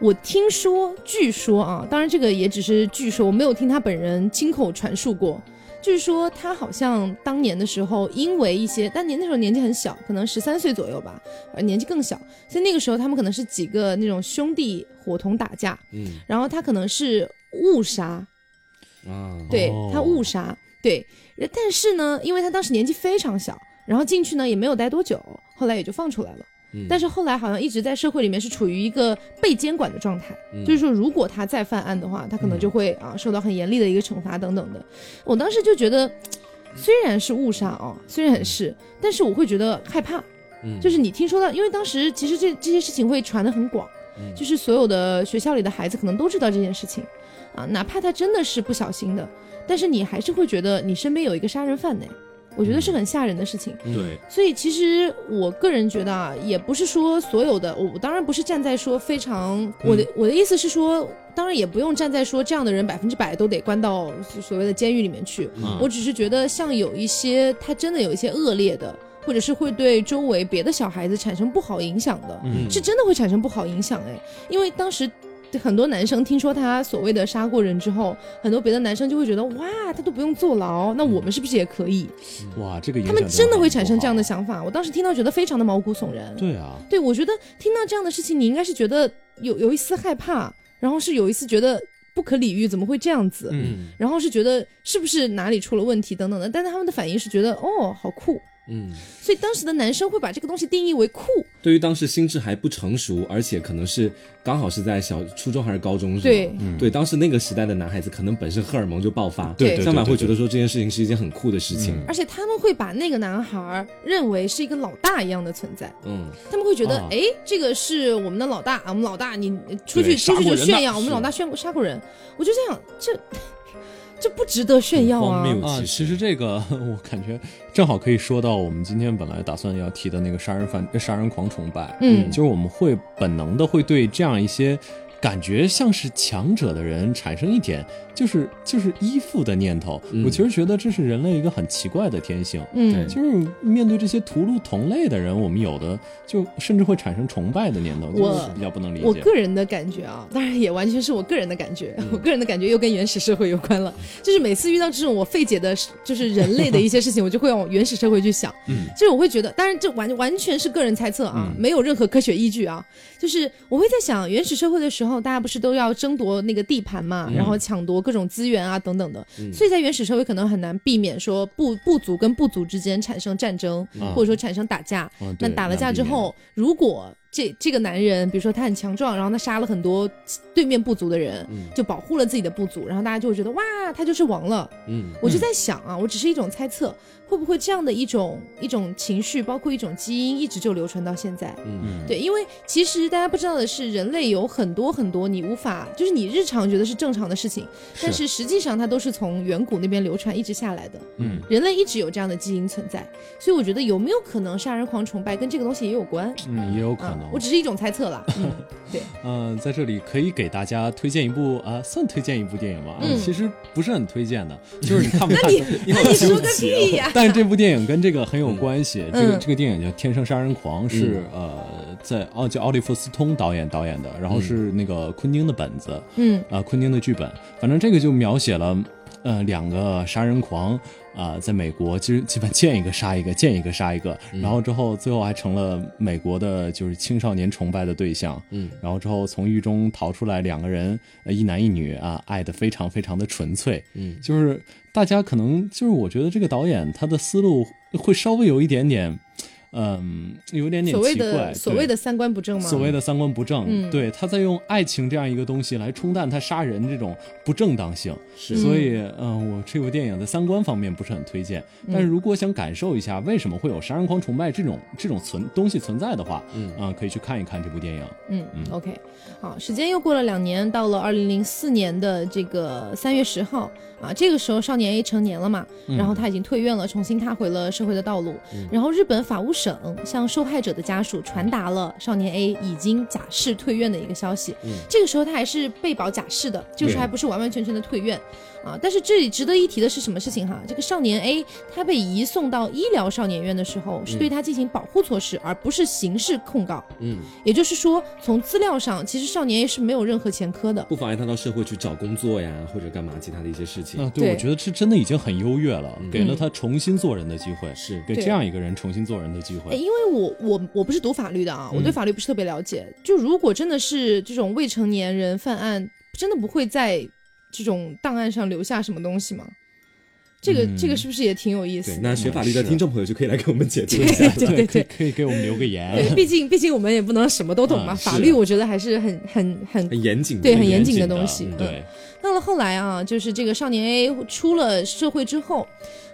Speaker 3: 我听说，据说啊，当然这个也只是据说，我没有听他本人亲口传述过。据说他好像当年的时候，因为一些，当年那时候年纪很小，可能十三岁左右吧，呃年纪更小，所以那个时候他们可能是几个那种兄弟伙同打架，
Speaker 2: 嗯。
Speaker 3: 然后他可能是误杀，
Speaker 2: 啊，
Speaker 3: 对、
Speaker 1: 哦。
Speaker 3: 他误杀，对，但是呢，因为他当时年纪非常小，然后进去呢也没有待多久，后来也就放出来了。
Speaker 2: 嗯
Speaker 3: 但是后来好像一直在社会里面是处于一个被监管的状态，
Speaker 2: 嗯
Speaker 3: 就是说如果他再犯案的话，他可能就会啊受到很严厉的一个惩罚等等的。我当时就觉得，虽然是误杀啊，虽然是，但是我会觉得害怕，
Speaker 2: 嗯
Speaker 3: 就是你听说到，因为当时其实这这些事情会传得很广，
Speaker 2: 嗯
Speaker 3: 就是所有的学校里的孩子可能都知道这件事情，啊，哪怕他真的是不小心的，但是你还是会觉得你身边有一个杀人犯呢，我觉得是很吓人的事情。
Speaker 1: 对，
Speaker 3: 所以其实我个人觉得啊，也不是说所有的，我我当然不是站在说非常，我的我的意思是说，当然也不用站在说这样的人百分之百都得关到所谓的监狱里面去。
Speaker 1: 嗯
Speaker 3: 我只是觉得像有一些他真的有一些恶劣的，或者是会对周围别的小孩子产生不好影响的，
Speaker 1: 嗯
Speaker 3: 是真的会产生不好影响哎，因为当时。很多男生听说他所谓的杀过人之后，很多别的男生就会觉得哇，他都不用坐牢，那我们是不是也可以？
Speaker 1: 哇，这个影
Speaker 3: 他们真的会产生这样的
Speaker 1: 想。
Speaker 3: 想法。我当时听到觉得非常的毛骨悚然。
Speaker 1: 对啊，
Speaker 3: 对，我觉得听到这样的事情，你应该是觉得有有一丝害怕，然后是有一丝觉得不可理喻，怎么会这样子？
Speaker 1: 嗯
Speaker 3: 然后是觉得是不是哪里出了问题等等的，但是他们的反应是觉得哦，好酷。
Speaker 2: 嗯，
Speaker 3: 所以当时的男生会把这个东西定义为酷，
Speaker 2: 对于当时心智还不成熟，而且可能是刚好是在小初中还是高中，是吧？
Speaker 3: 对。
Speaker 2: 对，当时那个时代的男孩子可能本身荷尔蒙就爆发，
Speaker 3: 对对
Speaker 2: 相反会觉得说这件事情是一件很酷的事情，
Speaker 3: 而且他们会把那个男孩儿认为是一个老大一样的存在。
Speaker 2: 嗯。
Speaker 3: 他们会觉得，
Speaker 1: 啊。
Speaker 3: 哎、这个是我们的老大，我们老大，你出去出去就炫耀，我们老大炫过杀过人。我就这样，这这不值得炫耀啊！
Speaker 1: 啊，
Speaker 2: 其
Speaker 1: 实。这个 我感觉正好可以说到我们今天本来打算要提的那个杀人犯、杀人狂崇拜，
Speaker 3: 嗯。
Speaker 1: 就是我们会本能的会对这样一些感觉像是强者的人产生一点就是就是依附的念头。
Speaker 2: 嗯
Speaker 1: 我其实觉得这是人类一个很奇怪的天性。
Speaker 3: 嗯，
Speaker 1: 就是面对这些屠戮同类的人，我们有的就甚至会产生崇拜的念头，
Speaker 3: 我
Speaker 1: 就是比较不能理解
Speaker 3: 我
Speaker 1: 解。
Speaker 3: 个人的感觉啊，当然也完全是我个人的感觉，我个人的感觉又跟原始社会有关了。就是每次遇到这种我费解的，就是人类的一些事情，我就会往原始社会去想。嗯，就是我会觉得，当然这完完全是个人猜测啊，没有任何科学依据啊。就是我会在想，原始社会的时候，大家不是都要争夺那个地盘嘛，然后抢夺各种资源啊等等的，所以在原始社会可能很难避免说部部族跟部族之间产生战争，或者说产生打架。
Speaker 1: 嗯
Speaker 3: 那打了架之后，如果这这个男人，比如说他很强壮，然后他杀了很多对面部族的人，就保护了自己的部族，然后大家就会觉得哇，他就是王了。
Speaker 2: 嗯，
Speaker 3: 我就在想啊，我只是一种猜测，会不会这样的一种一种情绪，包括一种基因，一直就流传到现在？
Speaker 2: 嗯
Speaker 3: 对，因为其实大家不知道的是，人类有很多很多你无法，就是你日常觉得是正常的事情，但是实际上它都是从远古那边流传一直下来的。
Speaker 1: 嗯，
Speaker 3: 人类一直有这样的基因存在，所以我觉得有没有可能杀人狂崇拜跟这个东西也有关？
Speaker 1: 嗯，也有可能。
Speaker 3: 啊，我只是一种猜测啦。嗯，对，
Speaker 1: 嗯、在这里可以给大家推荐一部啊、算推荐一部电影吧。
Speaker 3: 嗯
Speaker 1: 其实不是很推荐的，就是你看不看？
Speaker 3: 你那你说个屁呀！
Speaker 1: 但是这部电影跟这个很有关系。这个
Speaker 3: 嗯
Speaker 1: 这个电影叫《天生杀人狂》，是、呃在奥叫奥利弗斯通导演导演的，然后是那个昆汀的本子，
Speaker 3: 嗯
Speaker 1: 啊、昆汀的剧本。反正这个就描写了呃两个杀人狂。啊、在美国，其实基本见一个杀一个，见一个杀一个，然后之后最后还成了美国的就是青少年崇拜的对象。
Speaker 2: 嗯，
Speaker 1: 然后之后从狱中逃出来，两个人，呃，一男一女啊，爱的非常非常的纯粹。
Speaker 2: 嗯，
Speaker 1: 就是大家可能就是我觉得这个导演他的思路会稍微有一点点，嗯，有一点点
Speaker 3: 所谓
Speaker 1: 奇怪，
Speaker 3: 的所谓的三观不正吗？
Speaker 1: 所谓的三观不正，
Speaker 3: 嗯。
Speaker 1: 对，他在用爱情这样一个东西来冲淡他杀人这种不正当性，
Speaker 2: 是。
Speaker 1: 所以，嗯、我这部电影在三观方面不是很推荐。但是如果想感受一下为什么会有杀人狂崇拜这种这种存东西存在的话，
Speaker 2: 嗯。
Speaker 1: 啊、可以去看一看这部电影。
Speaker 3: 嗯 o k 好，时间又过了两年，到了二零零四年的这个三月十号啊，这个时候少年 A 成年了嘛，然后他已经退院了，重新踏回了社会的道路。然后日本法务省向受害者的家属传达了少年 A 已经假释退院的一个消息。这个时候他还是被保假释的，就是还不是完完全全的退院啊。但是这里值得一提的是什么事情哈？这个少年 A 他被移送到医疗少年院的时候，是对他进行保护措施，而不是刑事控告。
Speaker 2: 嗯，
Speaker 3: 也就是说，从资料上，其实少年 A 是没有任何前科的。
Speaker 2: 不妨碍他到社会去找工作呀，或者干嘛其他的一些事情。
Speaker 1: 啊，对，
Speaker 3: 对
Speaker 1: 我觉得这真的已经很优越了，给了
Speaker 3: 嗯
Speaker 1: 他重新做人的机会，
Speaker 2: 是
Speaker 3: 对
Speaker 1: 给这样一个人重新做人的机
Speaker 3: 哎，
Speaker 1: 会。
Speaker 3: 因为我我我不是读法律的啊，我对法律不是特别了解。就如果真的是这种未成年人犯案，真的不会在这种档案上留下什么东西吗？这个、
Speaker 1: 嗯
Speaker 3: 这个是不是也挺有意思？
Speaker 2: 那学法律的听众朋友就可以来给我们解读一
Speaker 3: 对
Speaker 2: 下。
Speaker 3: 对对对。
Speaker 1: 可以给我们留个言。
Speaker 3: 对，毕竟毕竟我们也不能什么都懂嘛，法律我觉得还是很很很
Speaker 2: 很严谨的，
Speaker 3: 对很严
Speaker 1: 严谨
Speaker 3: 谨的东西
Speaker 1: 嗯对，
Speaker 3: 到了后来啊，就是这个少年 A 出了社会之后，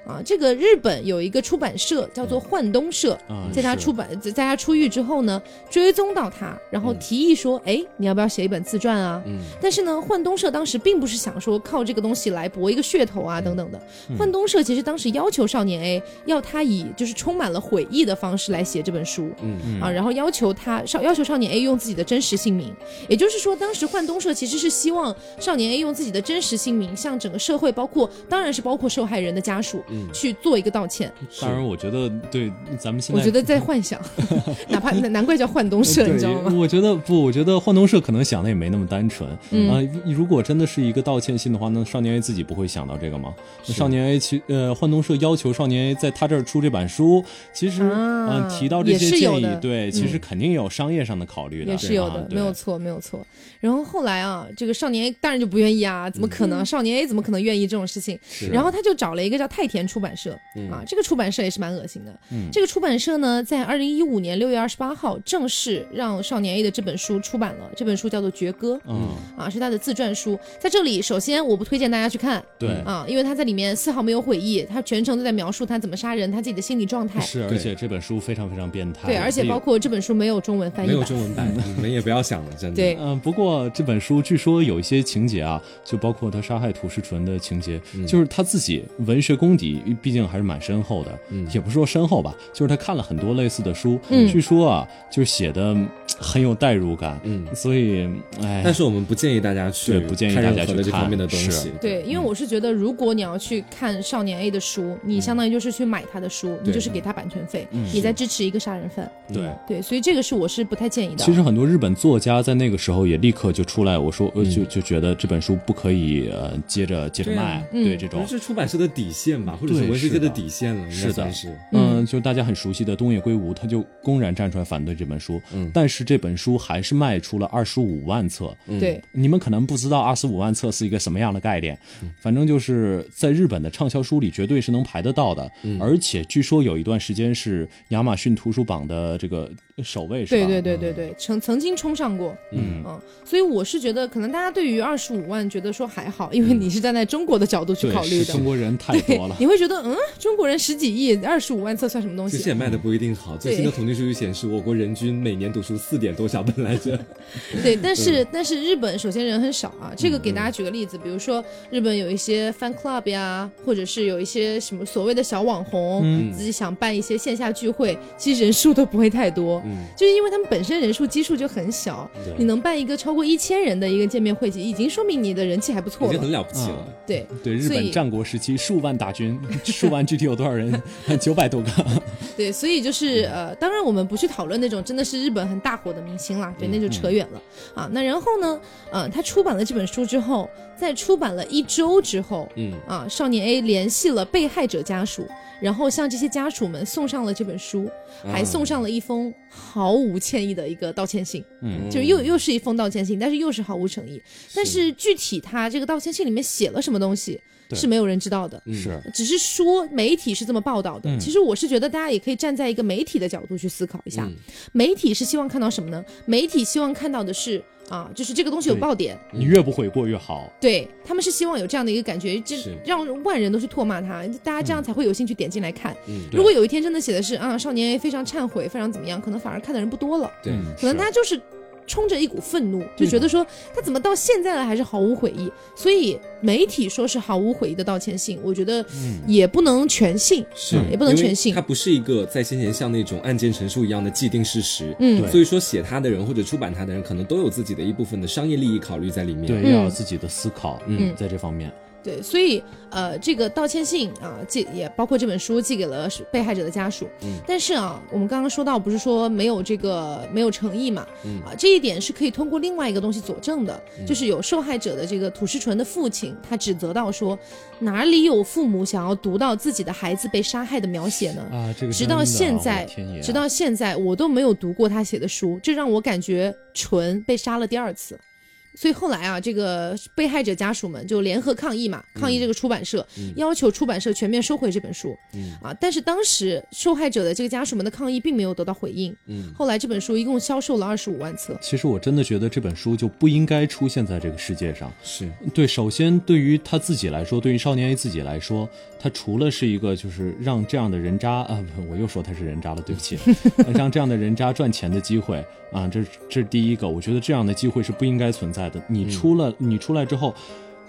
Speaker 3: 啊，这个日本有一个出版社叫做幻东社，
Speaker 1: 啊，
Speaker 3: 在他出版在在他出狱之后呢，追踪到他，然后提议说，哎、你要不要写一本自传啊？
Speaker 2: 嗯
Speaker 3: 但是呢，幻东社当时并不是想说靠这个东西来博一个噱头啊等等的。幻东社其实当时要求少年 A 要他以就是充满了悔意的方式来写这本书。
Speaker 2: 嗯
Speaker 3: 啊，然后要求他少要求少年 A 用自己的真实姓名，也就是说，当时幻东社其实是希望少年 A 用自己的真实姓名向整个社会，包括当然是包括受害人的家属，
Speaker 2: 嗯
Speaker 3: 去做一个道歉。
Speaker 1: 当然，我觉得对咱们现在
Speaker 3: 我觉得在幻想，哪怕难难怪叫幻东社，你知道吗？
Speaker 1: 我觉得不，我觉得幻东社可能想的也没那么单纯。
Speaker 3: 嗯
Speaker 1: 啊、如果真的是一个道歉信的话，那少年 A 自己不会想到这个吗？那少年 A 其呃，幻东社要求少年 A 在他这儿出这版书，其实嗯、
Speaker 3: 啊
Speaker 1: 提到这些建议对，其实
Speaker 3: 嗯
Speaker 1: 肯定有商业上的考虑的，
Speaker 3: 也是有的
Speaker 1: 啊，
Speaker 3: 没有。错，没有错。然后后来啊，这个少年 A 当然就不愿意啊，怎么可能？少年 A 怎么可能愿意这种事情？然后他就找了一个叫太田出版社、啊，这个出版社也是蛮恶心的。
Speaker 1: 嗯
Speaker 3: 这个出版社呢，在二零一五年六月二十八号正式让少年 A 的这本书出版了，这本书叫做《绝歌》。
Speaker 1: 嗯，
Speaker 3: 啊，是他的自传书。在这里，首先我不推荐大家去看
Speaker 1: 对，
Speaker 3: 啊，因为他在里面丝毫没有悔意，他全程都在描述他怎么杀人，他自己的心理状态。
Speaker 1: 是，而且这本书非常非常变态。
Speaker 3: 对，而且包括这本书没有中文翻译。
Speaker 2: 没有中文版，你们也不要想了，真的。
Speaker 3: 对
Speaker 1: 嗯，不过这本书据说有一些情节啊，就包括他杀害土师纯的情节，
Speaker 2: 嗯
Speaker 1: 就是他自己文学功底历毕竟还是蛮深厚的，
Speaker 2: 嗯。
Speaker 1: 也不是说深厚吧，就是他看了很多类似的书，
Speaker 3: 嗯。
Speaker 1: 据说啊，就是写的很有代入感，
Speaker 2: 嗯。
Speaker 1: 所以，哎，
Speaker 2: 但是我们不建议大家去
Speaker 1: 对不建议大家去
Speaker 2: 看这方面的东西。
Speaker 3: 对，因为我是觉得，如果你要去看少年 A 的书，你相当于就是去买他的书，你就是给他版权费，
Speaker 1: 嗯。
Speaker 3: 你在支持一个杀人犯。
Speaker 1: 对。
Speaker 3: 对，所以这个是我是不太建议的。
Speaker 1: 其实很多日本作家在那个时候也立刻就出来，我说就就觉得这本书不可以呃接着接着卖，
Speaker 3: 嗯。
Speaker 1: 对这种。
Speaker 2: 是出版社的底线吧，或者是
Speaker 1: 对
Speaker 2: 文学界的
Speaker 1: 是的
Speaker 2: 底线了，
Speaker 1: 是的
Speaker 2: 是。
Speaker 1: 嗯，就大家很熟悉的东野圭吾，他就公然站出来反对这本书。
Speaker 2: 嗯
Speaker 1: 但是这本书还是卖出了二十五万册。
Speaker 2: 嗯
Speaker 3: 对，
Speaker 1: 你们可能不知道二十五万册是一个什么样的概念，
Speaker 2: 嗯
Speaker 1: 反正就是在日本的畅销书里绝对是能排得到的。
Speaker 2: 嗯
Speaker 1: 而且据说有一段时间是亚马逊图书榜的这个首位，是吧？
Speaker 3: 对对对对对，曾曾经冲上过。
Speaker 1: 嗯，
Speaker 3: 嗯，所以我是觉得，可能大家对于二十五万觉得说还好，因为你是站在中国的角度去，考虑的
Speaker 1: 是中。国人太多了，。
Speaker 3: 你会觉得，嗯，中国人十几亿，二十五万册算什么东西？
Speaker 2: 其实也卖的不一定好。最新的统计数据显示，我国人均每年读书四点多小本来着。
Speaker 3: 对，但是但是日本首先人很少啊，这个给大家举个例子，比如说日本有一些 fan club 呀，或者是有一些什么所谓的小网红，
Speaker 1: 嗯
Speaker 3: 自己想办一些线下聚会，其实人数都不会太多，
Speaker 2: 嗯，
Speaker 3: 就是因为他们本身人数基数就很小，
Speaker 2: 对
Speaker 3: 你能办一个超过一千人的一个见面会集，已经说明你的人气还不错了。
Speaker 2: 经很了不起了。
Speaker 3: 对，
Speaker 1: 对，日本战国时期数万大军，数完具体有多少人？九百多个。
Speaker 3: 对，所以就是呃，当然我们不去讨论那种真的是日本很大火的明星啦，对，那就扯远了、啊。那然后呢，呃，他出版了这本书之后，在出版了一周之后，
Speaker 2: 嗯
Speaker 3: 啊，少年 A 联系了被害者家属，然后向这些家属们送上了这本书，还送上了一封毫无歉意的一个道歉信，
Speaker 1: 嗯
Speaker 3: 就又又是一封道歉信，但是又是毫无诚意。但是具体他这个道歉信里面写了什么东西，
Speaker 1: 对
Speaker 3: 是没有人知道的。只是说媒体是这么报道的，
Speaker 1: 嗯。
Speaker 3: 其实我是觉得大家也可以站在一个媒体的角度去思考一下，
Speaker 2: 嗯。
Speaker 3: 媒体是希望看到什么呢？媒体希望看到的是啊，就是这个东西有爆点，
Speaker 1: 你越不悔过越好。
Speaker 3: 对他们是希望有这样的一个感觉，就是。让万人都去唾骂他，大家这样才会有兴趣点进来看。
Speaker 2: 嗯，
Speaker 3: 如果有一天真的写的是啊，少年 A 非常忏悔，非常怎么样，可能反而看的人不多了，
Speaker 2: 对，
Speaker 1: 嗯
Speaker 3: 可能大家就是。冲着一股愤怒，就觉得说他怎么到现在了还是毫无悔意，所以媒体说是毫无悔意的道歉信，我觉得也不能全信，
Speaker 2: 是
Speaker 3: 嗯也不能全信。
Speaker 2: 因为它不是一个在先前像那种案件陈述一样的既定事实。
Speaker 3: 嗯。
Speaker 1: 对。
Speaker 2: 所以说写他的人或者出版他的人，可能都有自己的一部分的商业利益考虑在里面。
Speaker 1: 对，
Speaker 3: 嗯
Speaker 1: 要有自己的思考。
Speaker 3: 嗯。
Speaker 1: 在这方面，
Speaker 3: 对，所以呃，这个道歉信啊，寄也包括这本书寄给了被害者的家属。
Speaker 2: 嗯
Speaker 3: 但是啊，我们刚刚说到，不是说没有这个没有诚意嘛？
Speaker 2: 嗯
Speaker 3: 啊，这一点是可以通过另外一个东西佐证的，就是有受害者的这个土石纯的父亲，他指责到说，哪里有父母想要读到自己的孩子被杀害的描写呢？
Speaker 1: 啊，这个
Speaker 3: 直到现在直到现在，我都没有读过他写的书，这让我感觉纯被杀了第二次。所以后来啊，这个被害者家属们就联合抗议嘛，抗议这个出版社，要求出版社全面收回这本书。
Speaker 2: 嗯
Speaker 3: 啊，但是当时受害者的这个家属们的抗议并没有得到回应。
Speaker 2: 嗯
Speaker 3: 后来这本书一共销售了二十五万册。
Speaker 1: 其实我真的觉得这本书就不应该出现在这个世界上。
Speaker 2: 是，
Speaker 1: 对，首先对于他自己来说，对于少年 A 自己来说，他除了是一个就是让这样的人渣啊，我又说他是人渣了，对不起，让这样的人渣赚钱的机会啊，这这是第一个，我觉得这样的机会是不应该存在的。你出了，你出来之后。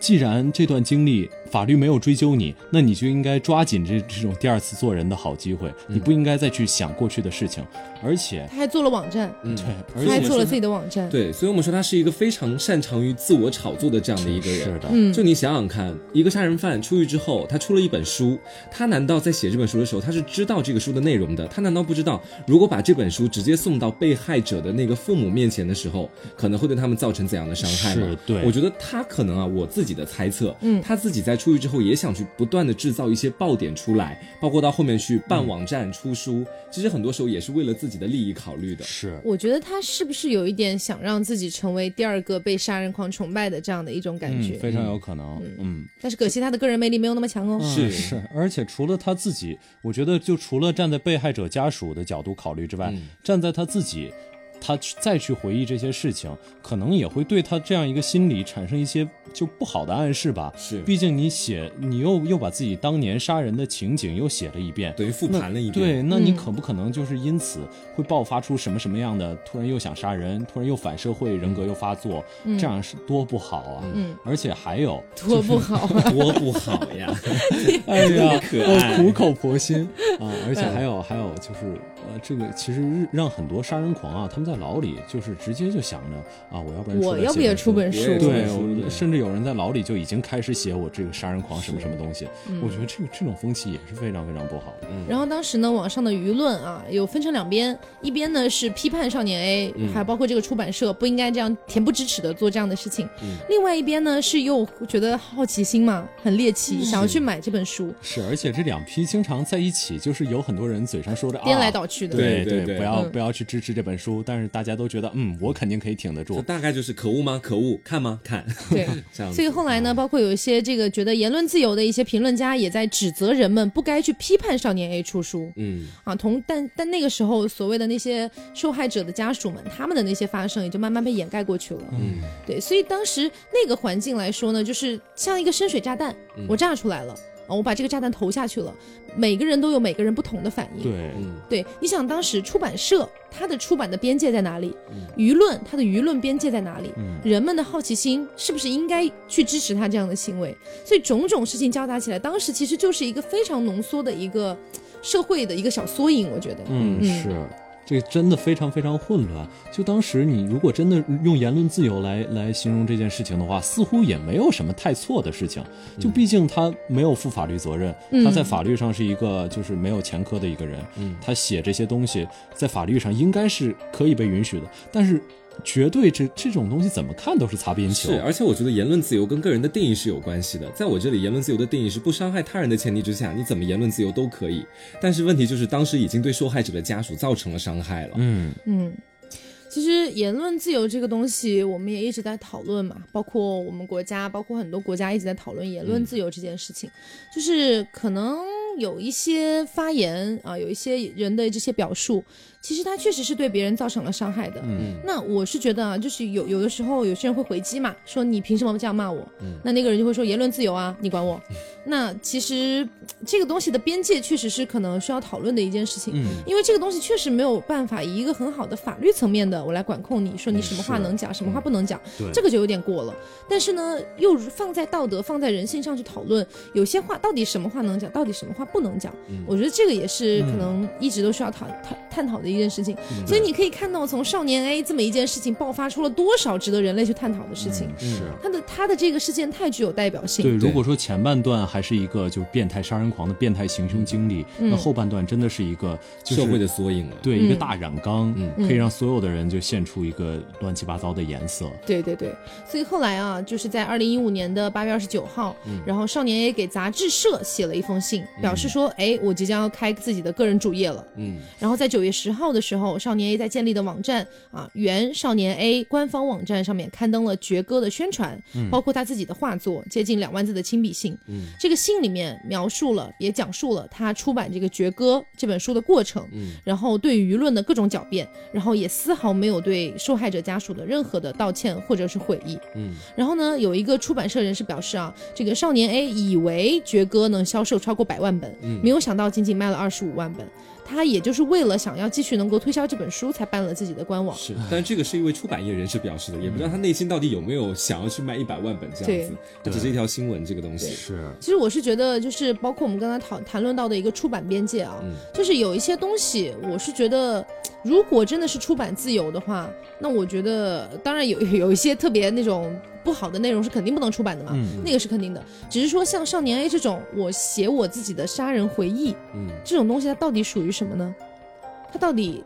Speaker 1: 既然这段经历法律没有追究你，那你就应该抓紧这这种第二次做人的好机会，你不应该再去想过去的事情，而且
Speaker 3: 他还做了网站，
Speaker 2: 嗯
Speaker 1: 对，
Speaker 3: 他
Speaker 1: 而且是
Speaker 3: 还做了自己的网站。
Speaker 2: 对，所以我们说他是一个非常擅长于自我炒作的这样的一个人。
Speaker 1: 是的，
Speaker 3: 嗯，
Speaker 2: 就你想想看，一个杀人犯出狱之后，他出了一本书，他难道在写这本书的时候，他是知道这个书的内容的？他难道不知道，如果把这本书直接送到被害者的那个父母面前的时候，可能会对他们造成怎样的伤害吗
Speaker 1: 是？对
Speaker 2: 我觉得他可能啊，我自己的猜测，
Speaker 3: 嗯
Speaker 2: 他自己在出狱之后也想去不断的制造一些爆点出来，包括到后面去办网站、出书，其实很多时候也是为了自己的利益考虑的。
Speaker 1: 是
Speaker 3: 我觉得他是不是有一点想让自己成为第二个被杀人狂崇拜的这样的一种感觉？
Speaker 1: 嗯，非常有可能，嗯。
Speaker 3: 但是可惜他的个人魅力没有那么强哦。
Speaker 2: 是
Speaker 1: 嗯是，而且除了他自己，我觉得就除了站在被害者家属的角度考虑之外，
Speaker 2: 嗯
Speaker 1: 站在他自己。他去再去回忆这些事情，可能也会对他这样一个心理产生一些就不好的暗示吧。
Speaker 2: 是
Speaker 1: 毕竟你写，你又又把自己当年杀人的情景又写了一遍，
Speaker 2: 等于复盘了一遍。
Speaker 1: 对，那你
Speaker 3: 嗯
Speaker 1: 可不可能就是因此会爆发出什么什么样的，突然又想杀人，突然又反社会人格又发作，这样是多不好啊！
Speaker 3: 嗯，
Speaker 1: 而且还有，
Speaker 3: 多不好啊！
Speaker 2: 多不好呀！
Speaker 1: 哎呀，苦口婆心啊！而且还有还有就是，呃，这个其实让很多杀人狂啊，他们在牢里就是直接就想着啊，我要不然
Speaker 3: 我要不也出本书
Speaker 1: 对，甚至有人在牢里就已经开始写我这个杀人狂什么什么东西。
Speaker 3: 嗯
Speaker 1: 我觉得这个这种风气也是非常非常不好的。
Speaker 3: 然后当时呢，网上的舆论啊，有分成两边，一边呢是批判少年 A，、还包括这个出版社不应该这样恬不知耻的做这样的事情，另外一边呢是又觉得好奇心嘛，很猎奇，想要去买这本书，
Speaker 1: 是，而且这两批经常在一起，就是有很多人嘴上说着
Speaker 3: 颠来
Speaker 1: 啊。
Speaker 3: 倒去的。
Speaker 1: 对
Speaker 2: 对对
Speaker 1: 不要
Speaker 3: 嗯
Speaker 1: 不要去支持这本书，但是大家都觉得，嗯，我肯定可以挺得
Speaker 2: 这
Speaker 1: 住。
Speaker 2: 大概就是可恶吗？可恶，看吗？看，
Speaker 3: 对
Speaker 2: 这样。
Speaker 3: 所以后来呢，包括有一些这个觉得言论自由的一些评论家，也在指责人们不该去批判少年 A 出书。
Speaker 2: 嗯，
Speaker 3: 啊，同但但那个时候，所谓的那些受害者的家属们，他们的那些发声也就慢慢被掩盖过去了。
Speaker 2: 嗯，
Speaker 3: 对，所以当时那个环境来说呢，就是像一个深水炸弹，我炸出来了啊，我把这个炸弹投下去了，每个人都有每个人不同的反应。
Speaker 1: 对，
Speaker 2: 嗯，
Speaker 3: 对，你想当时出版社它的出版的边界在哪里？舆论它的舆论边界在哪里？人们的好奇心是不是应该去支持他这样的行为？所以种种事情交杂起来，当时其实就是一个非常浓缩的一个社会的一个小缩影，我觉得。
Speaker 1: 嗯，
Speaker 3: 嗯
Speaker 1: 是，这真的非常非常混乱。就当时你如果真的用言论自由来来形容这件事情的话，似乎也没有什么太错的事情。就毕竟他没有负法律责任，他在法律上是一个就是没有前科的一个人，他写这些东西在法律上应该是可以被允许的，但是。绝对这这种东西怎么看都是擦边球，
Speaker 2: 是，而且我觉得言论自由跟个人的定义是有关系的。在我这里，言论自由的定义是不伤害他人的前提之下，你怎么言论自由都可以。但是问题就是，当时已经对受害者的家属造成了伤害了。
Speaker 1: 嗯，
Speaker 3: 嗯，其实言论自由这个东西，我们也一直在讨论嘛，包括我们国家，包括很多国家一直在讨论言论自由这件事情。就是可能有一些发言啊，有一些人的这些表述，其实他确实是对别人造成了伤害的。
Speaker 1: 嗯，
Speaker 3: 那我是觉得啊，就是有有的时候有些人会回击嘛，说你凭什么这样骂我？嗯那那个人就会说言论自由啊，你管我？那其实这个东西的边界确实是可能需要讨论的一件事情，
Speaker 1: 嗯
Speaker 3: 因为这个东西确实没有办法以一个很好的法律层面的我来管控你，说你什么话能讲，什么话不能讲，
Speaker 1: 对
Speaker 3: 这个就有点过了。但是呢，又放在道德、放在人性上去讨论，有些话到底什么话能讲，到底什么话不能讲，我觉得这个也是可能一直都需要讨探探讨的一件事情。所以你可以看到，从少年 A 这么一件事情爆发出了多少值得人类去探讨的事情。
Speaker 1: 是。
Speaker 3: 他的他的这个事件太具有代表性。
Speaker 1: 对，如果说前半段还是一个就是变态杀人狂的变态行凶经历，那后半段真的是一个就是
Speaker 2: 社会的缩影了。
Speaker 1: 对一个大染缸，
Speaker 3: 嗯
Speaker 1: 可以让所有的人就现出一个乱七八糟的颜色。
Speaker 3: 对对对，所以后来啊，就是在二零一五年的八月二十九号，然后少年 A 给杂志社写了一封信，表示说，哎，我即将要开自己的个人主页了。
Speaker 2: 嗯，
Speaker 3: 然后在九月十号的时候，少年 A 在建立的网站啊，原少年 A 官方网站上面刊登了爵哥的宣传，包括他自己的画作，接近两万字的亲笔信。嗯，这个信里面描述了，也讲述了他出版这个爵哥这本书的过程，嗯，然后对舆论的各种狡辩，然后也丝毫没有对受害者家属的任何的道歉或者是悔意。
Speaker 2: 嗯，
Speaker 3: 然后呢，有一个出版社人士表示啊，这个少年 A 以为爵哥能销售超过百万本，没有想到仅仅卖了二十五万本。他也就是为了想要继续能够推销这本书，才办了自己的官网。
Speaker 2: 是，但这个是一位出版业人士表示的，也不知道他内心到底有没有想要去卖一百万本这样子，这只是一条新闻这个东西。
Speaker 1: 是，
Speaker 3: 其实我是觉得，就是包括我们刚才讨谈论到的一个出版边界啊，就是有一些东西，我是觉得，如果真的是出版自由的话，那我觉得，当然有 有一些特别那种不好的内容是肯定不能出版的嘛，那个是肯定的。只是说像少年 A 这种，我写我自己的杀人回忆，
Speaker 2: 嗯，
Speaker 3: 这种东西它到底属于什么呢？它到底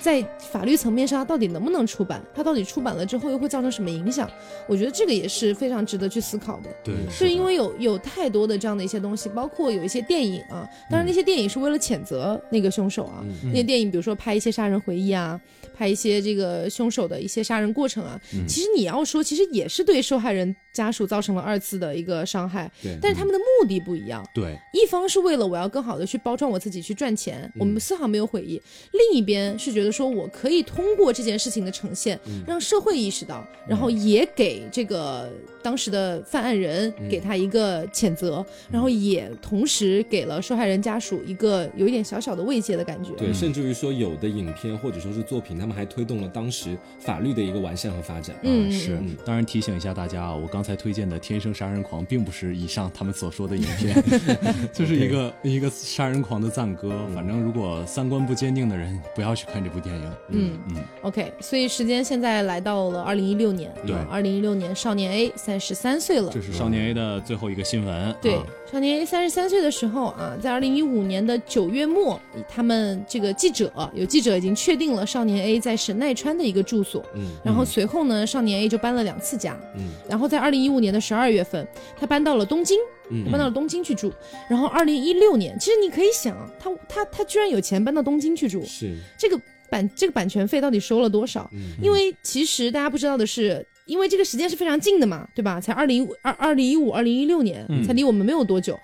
Speaker 3: 在法律层面上，它到底能不能出版？它到底出版了之后又会造成什么影响？我觉得这个也是非常值得去思考的。
Speaker 1: 对，
Speaker 3: 是因为有有太多的这样的一些东西，包括有一些电影啊，当然那些电影是为了谴责那个凶手啊，那些电影比如说拍一些杀人回忆啊，拍一些这个凶手的一些杀人过程啊，其实你要说，其实也是对受害人家属造成了二次的一个伤害，
Speaker 2: 对，
Speaker 3: 但是他们的目的不一样。
Speaker 1: 对，
Speaker 3: 一方是为了我要更好的去包装我自己去赚钱，我们丝毫没有悔意；另一边是觉得说我可以通过这件事情的呈现，让社会意识到，然后也给这个当时的犯案人给他一个谴责，然后也同时给了受害人家属一个有一点小小的慰藉的感觉。
Speaker 2: 对，甚至于说有的影片或者说是作品，他们还推动了当时法律的一个完善和发展。
Speaker 3: 嗯
Speaker 1: 是。
Speaker 2: 嗯。
Speaker 1: 当然提醒一下大家啊，我刚才推荐的《天生杀人狂》并不是以上他们所说的影片，就是一个一个杀人狂的赞歌。反正如果三观不坚定的人，不要去看这部电影。
Speaker 3: 嗯
Speaker 1: 嗯
Speaker 3: OK，所以时间现在来到了二零一六年，
Speaker 1: 对
Speaker 3: 二零一六年少年 A 三十三岁了
Speaker 1: 这。是少年 A 的最后一个新闻。
Speaker 3: 对
Speaker 1: 啊，
Speaker 3: 少年 A 三十三岁的时候啊，在二零一五年的九月末，他们这个记者有记者已经确定了少年 A 在神奈川的一个住所，
Speaker 2: 嗯
Speaker 3: 然后随后呢，少年 A 就搬了两次家，
Speaker 2: 嗯
Speaker 3: 然后在二零一五年的十二月份，他搬到了东京，
Speaker 2: 嗯
Speaker 3: 搬到了东京去住，然后二零一六年，其实你可以想，他他他居然有钱搬到东京去住，
Speaker 2: 是，
Speaker 3: 这个版这个版权费到底收了多少？
Speaker 2: 嗯
Speaker 3: 因为其实大家不知道的是，因为这个时间是非常近的嘛，对吧？才二零二二零一五二零一六年，
Speaker 1: 嗯
Speaker 3: 才离我们没有多久。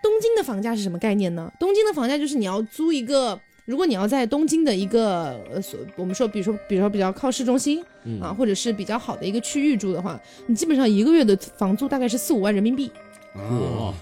Speaker 3: 东京的房价是什么概念呢？东京的房价就是你要租一个，如果你要在东京的一个呃，所我们说，比如说，比如说比较靠市中心、
Speaker 2: 嗯
Speaker 3: 啊，或者是比较好的一个区域住的话，你基本上一个月的房租大概是四五万人民币。
Speaker 2: 啊，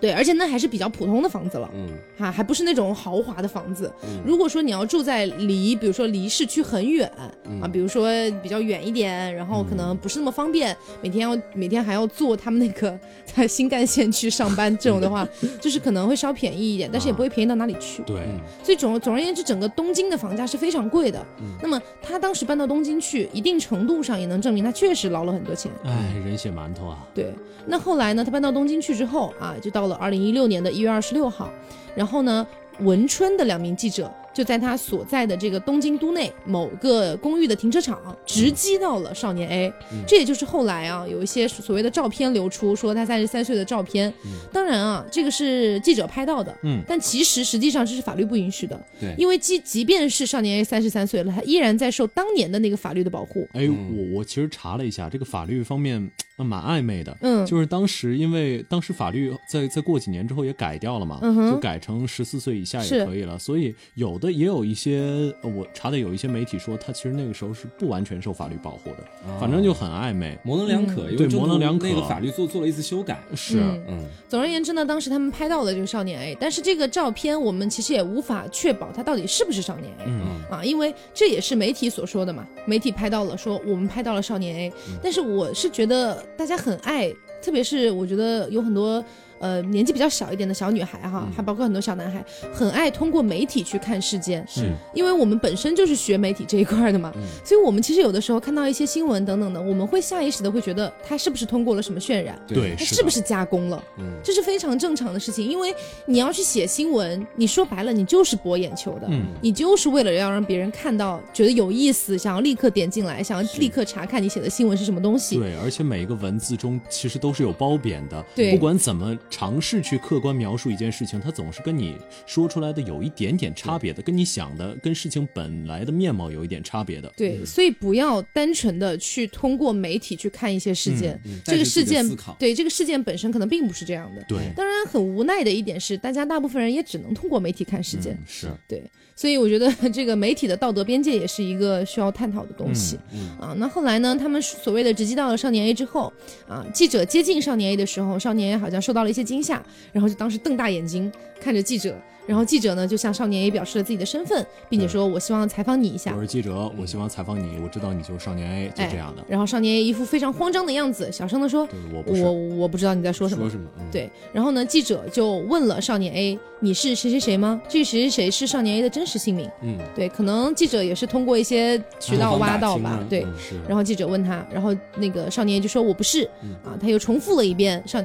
Speaker 3: 对，而且那还是比较普通的房子了。
Speaker 2: 嗯
Speaker 3: 哈，还不是那种豪华的房子。
Speaker 2: 嗯
Speaker 3: 如果说你要住在离，比如说离市区很远、
Speaker 2: 嗯
Speaker 3: 啊，比如说比较远一点，然后可能不是那么方便，每天要每天还要坐他们那个 在新干线去上班，这种的话，就是可能会稍便宜一点，但是也不会便宜到哪里去。
Speaker 1: 对，
Speaker 2: 嗯
Speaker 3: 所以总总而言之，整个东京的房价是非常贵的。那么他当时搬到东京去，一定程度上也能证明他确实捞了很多钱。
Speaker 1: 哎，人血馒头啊，
Speaker 3: 对，那后来呢？他搬到东京去之后啊，就到了二零一六年的一月二十六号，然后呢，文春的两名记者就在他所在的这个东京都内某个公寓的停车场直击到了少年 A，、这也就是后来啊有一些所谓的照片流出，说他三十三岁的照片。当然啊，这个是记者拍到的，
Speaker 1: 嗯。
Speaker 3: 但其实实际上这是法律不允许的，
Speaker 2: 对。
Speaker 3: 因为即即便是少年 A 三十三岁了，他依然在受当年的那个法律的保护。
Speaker 1: 哎，我我其实查了一下，这个法律方面呃蛮暧昧的。
Speaker 3: 嗯，
Speaker 1: 就是当时，因为当时法律在在过几年之后也改掉了嘛，
Speaker 3: 嗯
Speaker 1: 就改成十四岁以下也可以了。所以有的也有一些，呃我查的有一些媒体说，他其实那个时候是不完全受法律保护的，反正就很暧昧。
Speaker 2: 模棱两可，因为
Speaker 1: 对模棱两可
Speaker 2: 那个法律做做了一次修改。
Speaker 1: 是，
Speaker 3: 嗯
Speaker 2: 嗯
Speaker 3: 总而言之呢，当时他们拍到了这个少年 A，但是这个照片我们其实也无法确保他到底是不是少年 A、
Speaker 1: 嗯
Speaker 3: 啊，因为这也是媒体所说的嘛，媒体拍到了说我们拍到了少年 A，、但是我是觉得大家很爱，特别是我觉得有很多。呃，年纪比较小一点的小女孩哈，还包括很多小男孩，很爱通过媒体去看事件，
Speaker 2: 是。
Speaker 3: 因为我们本身就是学媒体这一块的嘛，所以我们其实有的时候看到一些新闻等等的，我们会下意识的会觉得它是不是通过了什么渲染，
Speaker 1: 对，
Speaker 3: 它
Speaker 1: 是
Speaker 3: 不是加工了？
Speaker 2: 嗯。
Speaker 3: 这是非常正常的事情，因为你要去写新闻，你说白了，你就是博眼球的，
Speaker 1: 嗯。
Speaker 3: 你就是为了要让别人看到，觉得有意思，想要立刻点进来，想要立刻查看你写的新闻是什么东西。
Speaker 1: 对，而且每一个文字中其实都是有褒贬的。
Speaker 3: 对。
Speaker 1: 不管怎么尝试去客观描述一件事情，它总是跟你说出来的有一点点差别的，跟你想的、跟事情本来的面貌有一点差别的。
Speaker 3: 对，所以不要单纯的去通过媒体去看一些事件，
Speaker 2: 嗯
Speaker 3: 这个事件对这个事件本身可能并不是这样的。
Speaker 1: 对，
Speaker 3: 当然，很无奈的一点是，大家大部分人也只能通过媒体看事件。
Speaker 1: 嗯是，
Speaker 3: 对，所以我觉得 这个媒体的道德边界也是一个需要探讨的东西。
Speaker 2: 嗯
Speaker 3: 啊，那后来呢？他们所谓的直击到了少年 A 之后，啊，记者接近少年 A 的时候，少年 A 好像受到了一些惊吓，然后就当时瞪大眼睛看着记者，然后记者呢就向少年 A 表示了自己的身份，并且说：“我希望采访你一下
Speaker 1: 我。是记者，我希望采访你，我知道你就是少年 A，就
Speaker 3: 哎
Speaker 1: 这样的。
Speaker 3: 然后少年 A 一副非常慌张的样子，小声的说，
Speaker 1: 我不是
Speaker 3: 我我不知道你在说什么
Speaker 2: 说。什么？嗯，
Speaker 3: 对，然后呢，记者就问了少年 A：“ 你是谁谁谁吗？这谁谁谁是少年 A 的真实姓名。”
Speaker 2: 嗯，
Speaker 3: 对，可能记者也是通过一些渠道挖到吧。对，
Speaker 2: 嗯
Speaker 1: 是，
Speaker 3: 然后记者问他，然后那个少年 A 就说我不是，啊，他又重复了一遍，上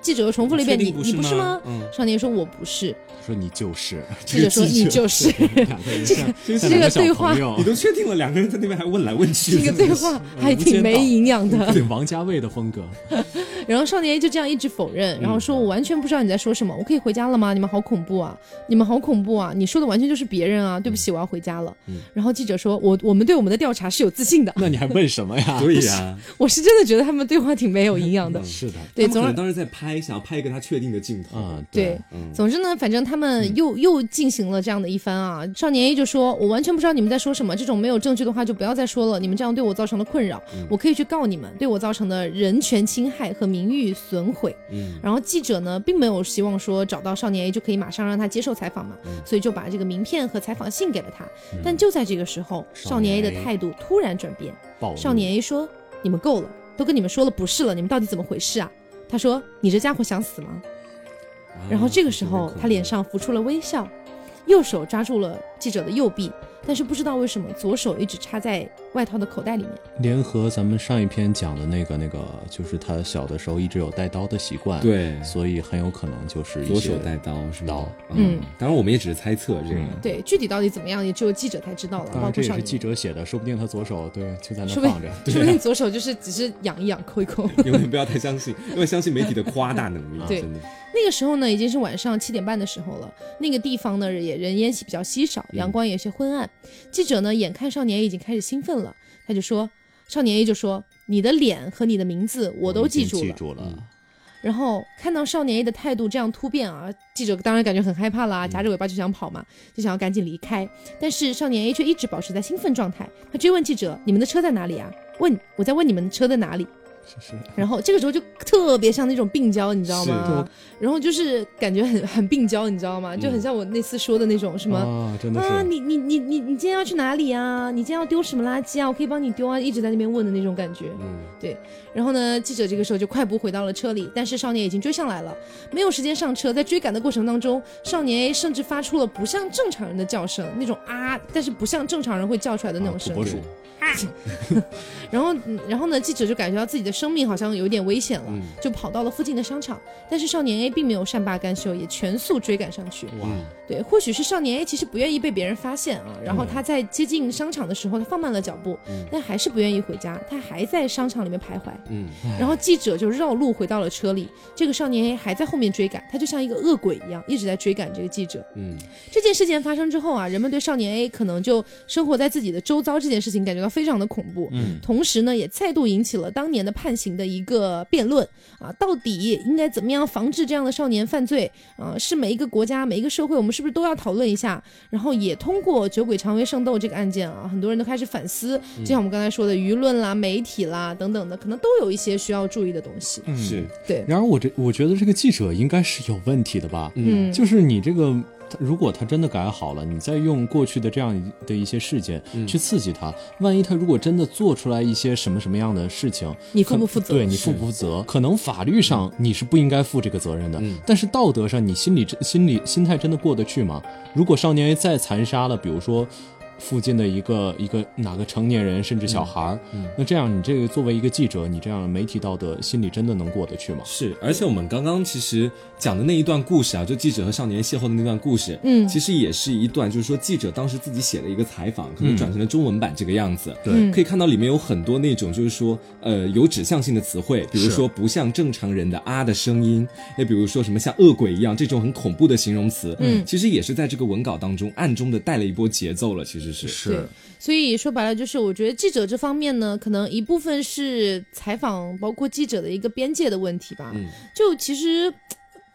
Speaker 3: 记者又重复了一遍：“你你不是
Speaker 2: 吗
Speaker 3: 吗？”
Speaker 2: 嗯
Speaker 3: 少年说：“我不是。
Speaker 1: 说你就是，”
Speaker 3: 记者说：“你就是。”
Speaker 1: 两个人
Speaker 3: 这个对话
Speaker 2: 你都确定了，两个人在那边还问来问去，
Speaker 3: 这个对话 还挺没营养的。
Speaker 1: 对王家卫的风格，
Speaker 3: 然后少年 A 就这样一直否认，然后说：“我完全不知道你在说什么，我可以回家了吗？你们好恐怖啊！你们好恐怖啊！你说的完全就是别人啊！对不起，我要回家了。”然后记者说：“我我们对我们的调查是有自信的。
Speaker 1: 那你还问什么呀？
Speaker 2: 对呀，
Speaker 3: 我是真的觉得他们对话挺没有营养的。
Speaker 1: 是的，
Speaker 3: 对，总而
Speaker 2: 他们可能当时在拍，想要拍一个他确定的镜头。
Speaker 1: 啊，
Speaker 3: 对，
Speaker 2: 嗯
Speaker 3: 总之呢，反正他们又、又进行了这样的一番啊。少年 A 就说：“我完全不知道你们在说什么，这种没有证据的话就不要再说了。你们这样对我造成了困扰，我可以去告你们，对我造成的人权侵害和名誉损毁。”
Speaker 2: 嗯
Speaker 3: 然后记者呢，并没有希望说找到少年 A 就可以马上让他接受采访嘛，所以就把这个名片和采访信给了他。但就在这个时候，少年 A 的态度突然转变。少年 A 说：“你们够了，都跟你们说了不是了，你们到底怎么回事啊？”他说：“你这家伙想死吗？”然后这个时候，他脸上浮出了微笑，右手抓住了记者的右臂，但是不知道为什么左手一直插在外套的口袋里面。
Speaker 1: 联合咱们上一篇讲的那个那个，就是他小的时候一直有带刀的习惯，，
Speaker 2: 对
Speaker 1: 所以很有可能就是
Speaker 2: 左手带刀是吗
Speaker 1: 刀？
Speaker 3: 嗯，
Speaker 2: 当然我们也只是猜测这个。
Speaker 1: 嗯
Speaker 3: 对，具体到底怎么样，也只有记者才知道了，
Speaker 1: 当然这也是
Speaker 3: 包括少年。
Speaker 1: 记者写的，说不定他左手对就在那放着，
Speaker 3: 说不定左手就是只是养一养、抠一抠。
Speaker 2: 永远不要太相信，因为相信媒体的夸大能力，
Speaker 3: 对
Speaker 2: 真的。
Speaker 3: 那个时候呢，已经是晚上七点半的时候了。那个地方呢，也人烟比较稀少，阳光也有些昏暗。记者呢，眼看少年已经开始兴奋了，他就说：“少年 A 就说，你的脸和你的名字我都记住了。
Speaker 1: 记住了，
Speaker 3: 然后看到少年 A 的态度这样突变啊，记者当然感觉很害怕啦，夹着尾巴就想跑嘛，就想要赶紧离开。但是少年 A 却一直保持在兴奋状态，他追问记者：“你们的车在哪里啊？”问我在问你们车在哪里。
Speaker 1: 是是，
Speaker 3: 然后这个时候就特别像那种病娇，你知道吗？然后就是感觉很很病娇，你知道吗？就很像我那次说的那种什么。
Speaker 1: 啊，真的
Speaker 3: 啊，你你你你你今天要去哪里啊？你今天要丢什么垃圾啊？我可以帮你丢啊！一直在那边问的那种感觉。
Speaker 2: 嗯，
Speaker 3: 对，然后呢，记者这个时候就快步回到了车里，但是少年已经追上来了，没有时间上车。在追赶的过程当中，少年 A 甚至发出了不像正常人的叫声，那种啊，但是不像正常人会叫出来的那种声音。
Speaker 1: 啊，
Speaker 3: 然后，嗯然后呢，记者就感觉到自己的生命好像有点危险了，
Speaker 2: 嗯
Speaker 3: 就跑到了附近的商场。但是少年 A 并没有善罢甘休，也全速追赶上去。
Speaker 1: 哇，
Speaker 3: 对，或许是少年 A 其实不愿意被别人发现啊，然后他在接近商场的时候，他放慢了脚步，但还是不愿意回家，他还在商场里面徘徊。
Speaker 2: 嗯，
Speaker 3: 然后记者就绕路回到了车里，这个少年 A 还在后面追赶，他就像一个恶鬼一样，一直在追赶这个记者。
Speaker 2: 嗯，
Speaker 3: 这件事件发生之后啊，人们对少年 A 可能就生活在自己的周遭这件事情感觉到非常的恐怖，
Speaker 1: 嗯，
Speaker 3: 同时呢，也再度引起了当年的判刑的一个辩论啊，到底应该怎么样防治这样的少年犯罪啊？是每一个国家、每一个社会，我们是不是都要讨论一下？然后也通过酒鬼蔷薇圣斗这个案件啊，很多人都开始反思，就像我们刚才说的舆论啦、媒体啦等等的，可能都有一些需要注意的东西。
Speaker 1: 嗯
Speaker 2: 是，
Speaker 3: 对，
Speaker 1: 然而我这我觉得这个记者应该是有问题的吧？
Speaker 3: 嗯，
Speaker 1: 就是你这个，如果他真的改好了，你再用过去的这样的一些事件
Speaker 3: 嗯
Speaker 1: 去刺激他，万一他如果真的做出来一些什么什么样的事情，
Speaker 3: 你负不负责？
Speaker 1: 对你负不负责？可能法律上你是不应该负这个责任的，但是道德上你心里真心里心态真的过得去吗？如果少年 A 再残杀了，比如说。附近的一个一个哪个成年人甚至小孩儿，那这样你这个作为一个记者，你这样媒体道德心里真的能过得去吗？
Speaker 2: 是，而且我们刚刚其实讲的那一段故事啊，就记者和少年邂逅的那段故事，
Speaker 3: 嗯。
Speaker 2: 其实也是一段，就是说记者当时自己写的一个采访，可能转成了中文版这个样子。
Speaker 1: 对。
Speaker 3: 嗯。
Speaker 2: 可以看到里面有很多那种就是说，呃，有指向性的词汇，比如说不像正常人的啊的声音，也比如说什么像恶鬼一样这种很恐怖的形容词，
Speaker 3: 嗯。
Speaker 2: 其实也是在这个文稿当中暗中的带了一波节奏了，其实是
Speaker 3: 对，所以说白了就是，我觉得记者这方面呢，可能一部分是采访，包括记者的一个边界的问题吧。
Speaker 2: 嗯。
Speaker 3: 就其实，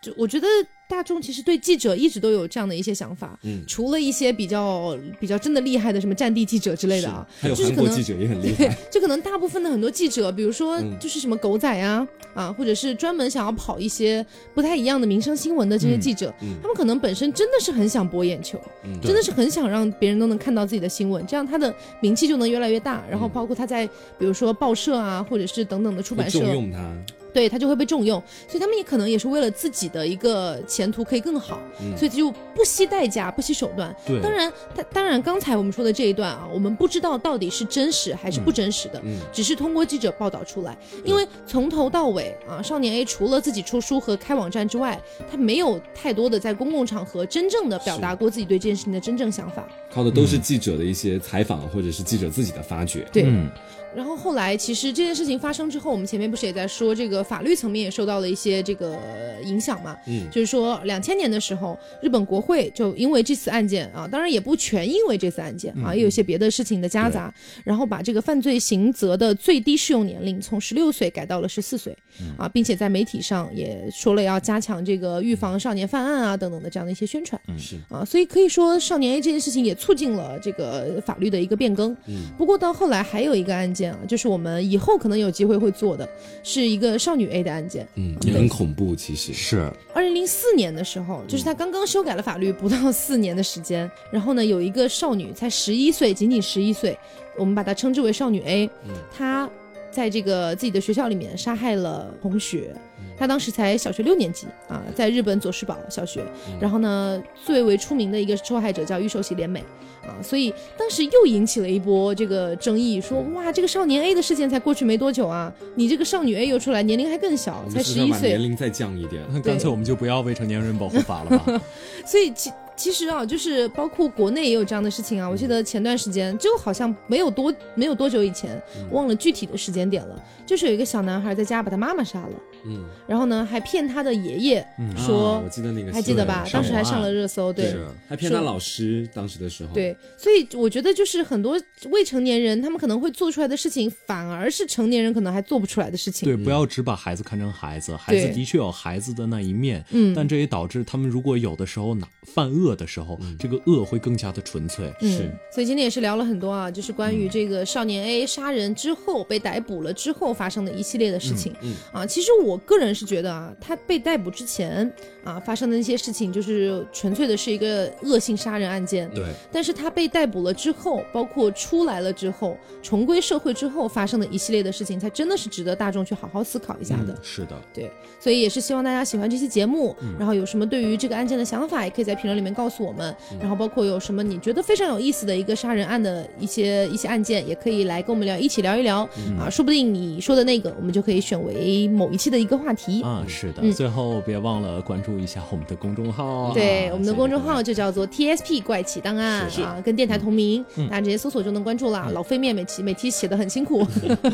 Speaker 3: 就我觉得大众其实对记者一直都有这样的一些想法，
Speaker 2: 嗯。
Speaker 3: 除了一些比较比较真的厉害的什么战地记者之类的啊，
Speaker 2: 还有
Speaker 3: 就是可能
Speaker 2: 韩国记者也很厉
Speaker 3: 对
Speaker 2: 害，，
Speaker 3: 就可能大部分的很多记者，比如说
Speaker 2: 嗯。
Speaker 3: 就是什么狗仔啊、啊，或者是专门想要跑一些不太一样的民生新闻的这些记者，
Speaker 2: 嗯
Speaker 3: 他们可能本身真的是很想博眼球，
Speaker 2: 嗯
Speaker 3: 真的是很想让别人都能看到自己的新闻，这样他的名气就能越来越大。然后包括他在比如说报社啊，或者是等等的出版社
Speaker 2: 重，用他，
Speaker 3: 对他就会被重用，所以他们也可能也是为了自己的一个前途可以更好，所以就不惜代价、不惜手段。
Speaker 1: 对。
Speaker 3: 当然，他当然刚才我们说的这一段啊，我们不知道到底是真实还是不真实的，
Speaker 2: 嗯
Speaker 3: 只是通过记者报道出来，因为从头到尾啊，少年 A 除了自己出书和开网站之外，他没有太多的在公共场合真正的表达过自己对这件事情的真正想法。
Speaker 2: 靠的都是记者的一些采访，或者是记者自己的发掘。
Speaker 3: 对，
Speaker 1: 嗯
Speaker 3: 然后后来，其实这件事情发生之后，我们前面不是也在说，这个法律层面也受到了一些这个影响嘛？
Speaker 2: 嗯
Speaker 3: 就是说两千年的时候，日本国会就因为这次案件啊，当然也不全因为这次案件啊，也有些别的事情的夹杂，然后把这个犯罪刑责的最低适用年龄从十六岁改到了十四岁啊，并且在媒体上也说了要加强这个预防少年犯案啊等等的这样的一些宣传。
Speaker 2: 嗯是
Speaker 3: 啊，所以可以说少年 A 这件事情也促进了这个法律的一个变更。
Speaker 2: 嗯
Speaker 3: 不过到后来还有一个案件啊，就是我们以后可能有机会会做的，是一个少女 A 的案件。
Speaker 2: 嗯，也很恐怖，其实
Speaker 1: 是
Speaker 3: 二零零四年的时候，就是他刚刚修改了法律不到 四年的时间，然后呢，有一个少女才十一岁，仅仅十一岁，我们把她称之为少女 A，她在这个自己的学校里面杀害了同学。她当时才小学六年级啊，在日本佐世保小学。然后呢，最为出名的一个受害者叫玉手喜怜美啊，所以当时又引起了一波这个争议，说哇，这个少年 A 的事件才过去没多久啊，你这个少女 A 又出来，年龄还更小，才十一岁
Speaker 2: 年，龄再降一点。
Speaker 1: 那干脆我们就不要未成年人保护法了吧？
Speaker 3: 所以其其实啊，就是包括国内也有这样的事情啊。我记得前段时间就好像没有多没有多久以前，忘了具体的时间点了，就是有一个小男孩在家把他妈妈杀了，
Speaker 2: 嗯，
Speaker 3: 然后呢还骗他的爷爷说，
Speaker 2: 啊我记得那个
Speaker 3: 还记得吧？当时还上了热搜，对。
Speaker 2: 是还骗他老师，当时的时候，
Speaker 3: 对，所以我觉得就是很多未成年人，他们可能会做出来的事情，反而是成年人可能还做不出来的事情。
Speaker 1: 对，不要只把孩子看成孩子，孩子的确有孩子的那一面，
Speaker 3: 嗯
Speaker 1: 但这也导致他们如果有的时候哪犯恶的时候，这个恶会更加的纯粹。
Speaker 2: 是
Speaker 3: 嗯，所以今天也是聊了很多啊，就是关于这个少年 A 杀人之后被逮捕了之后发生的一系列的事情。
Speaker 2: 嗯
Speaker 3: 啊，其实我个人是觉得啊，他被逮捕之前啊发生的那些事情，就是纯粹的是一个恶性杀人案件。
Speaker 2: 对，
Speaker 3: 但是他被逮捕了之后，包括出来了之后，重归社会之后发生的一系列的事情，才真的是值得大众去好好思考一下的。
Speaker 1: 嗯，是的，
Speaker 3: 对，所以也是希望大家喜欢这期节目，然后有什么对于这个案件的想法，也可以在评论里面告诉我们。然后包括有什么你觉得非常有意思的一个杀人案的一些一些案件，也可以来跟我们聊，一起聊一聊、啊，说不定你说的那个，我们就可以选为某一期的一个话题。
Speaker 1: 啊，是的。
Speaker 3: 嗯
Speaker 1: 最后别忘了关注一下我们的公众号啊。
Speaker 3: 对，我们的公众号就叫做 TSP 怪奇档案啊，跟电台同名，大家直接搜索就能关注了。老飞面每期每期写的很辛苦，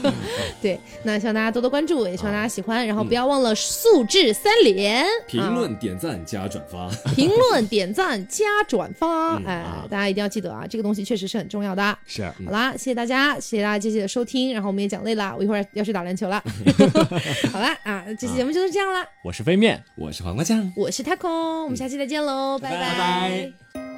Speaker 3: 对，那希望大家多多关注，也希望大家喜欢，然后不要忘了素质三连，
Speaker 2: 评
Speaker 3: 啊
Speaker 2: 论、点赞加转发，
Speaker 3: 评论、点赞、加转发，哎
Speaker 1: 啊，
Speaker 3: 大家一定要记得啊，这个东西确实是很重要的。
Speaker 1: 是
Speaker 3: 好啦，谢谢大家，谢谢大家这期的收听，然后我们也讲累了，我一会儿要去打篮球了。好啦，啊，这期节目就是这样啦，
Speaker 1: 我是飞面。
Speaker 2: 我是黄瓜酱。
Speaker 3: 我是 taco，我们下期再见喽，拜
Speaker 2: 拜
Speaker 3: 拜
Speaker 2: 拜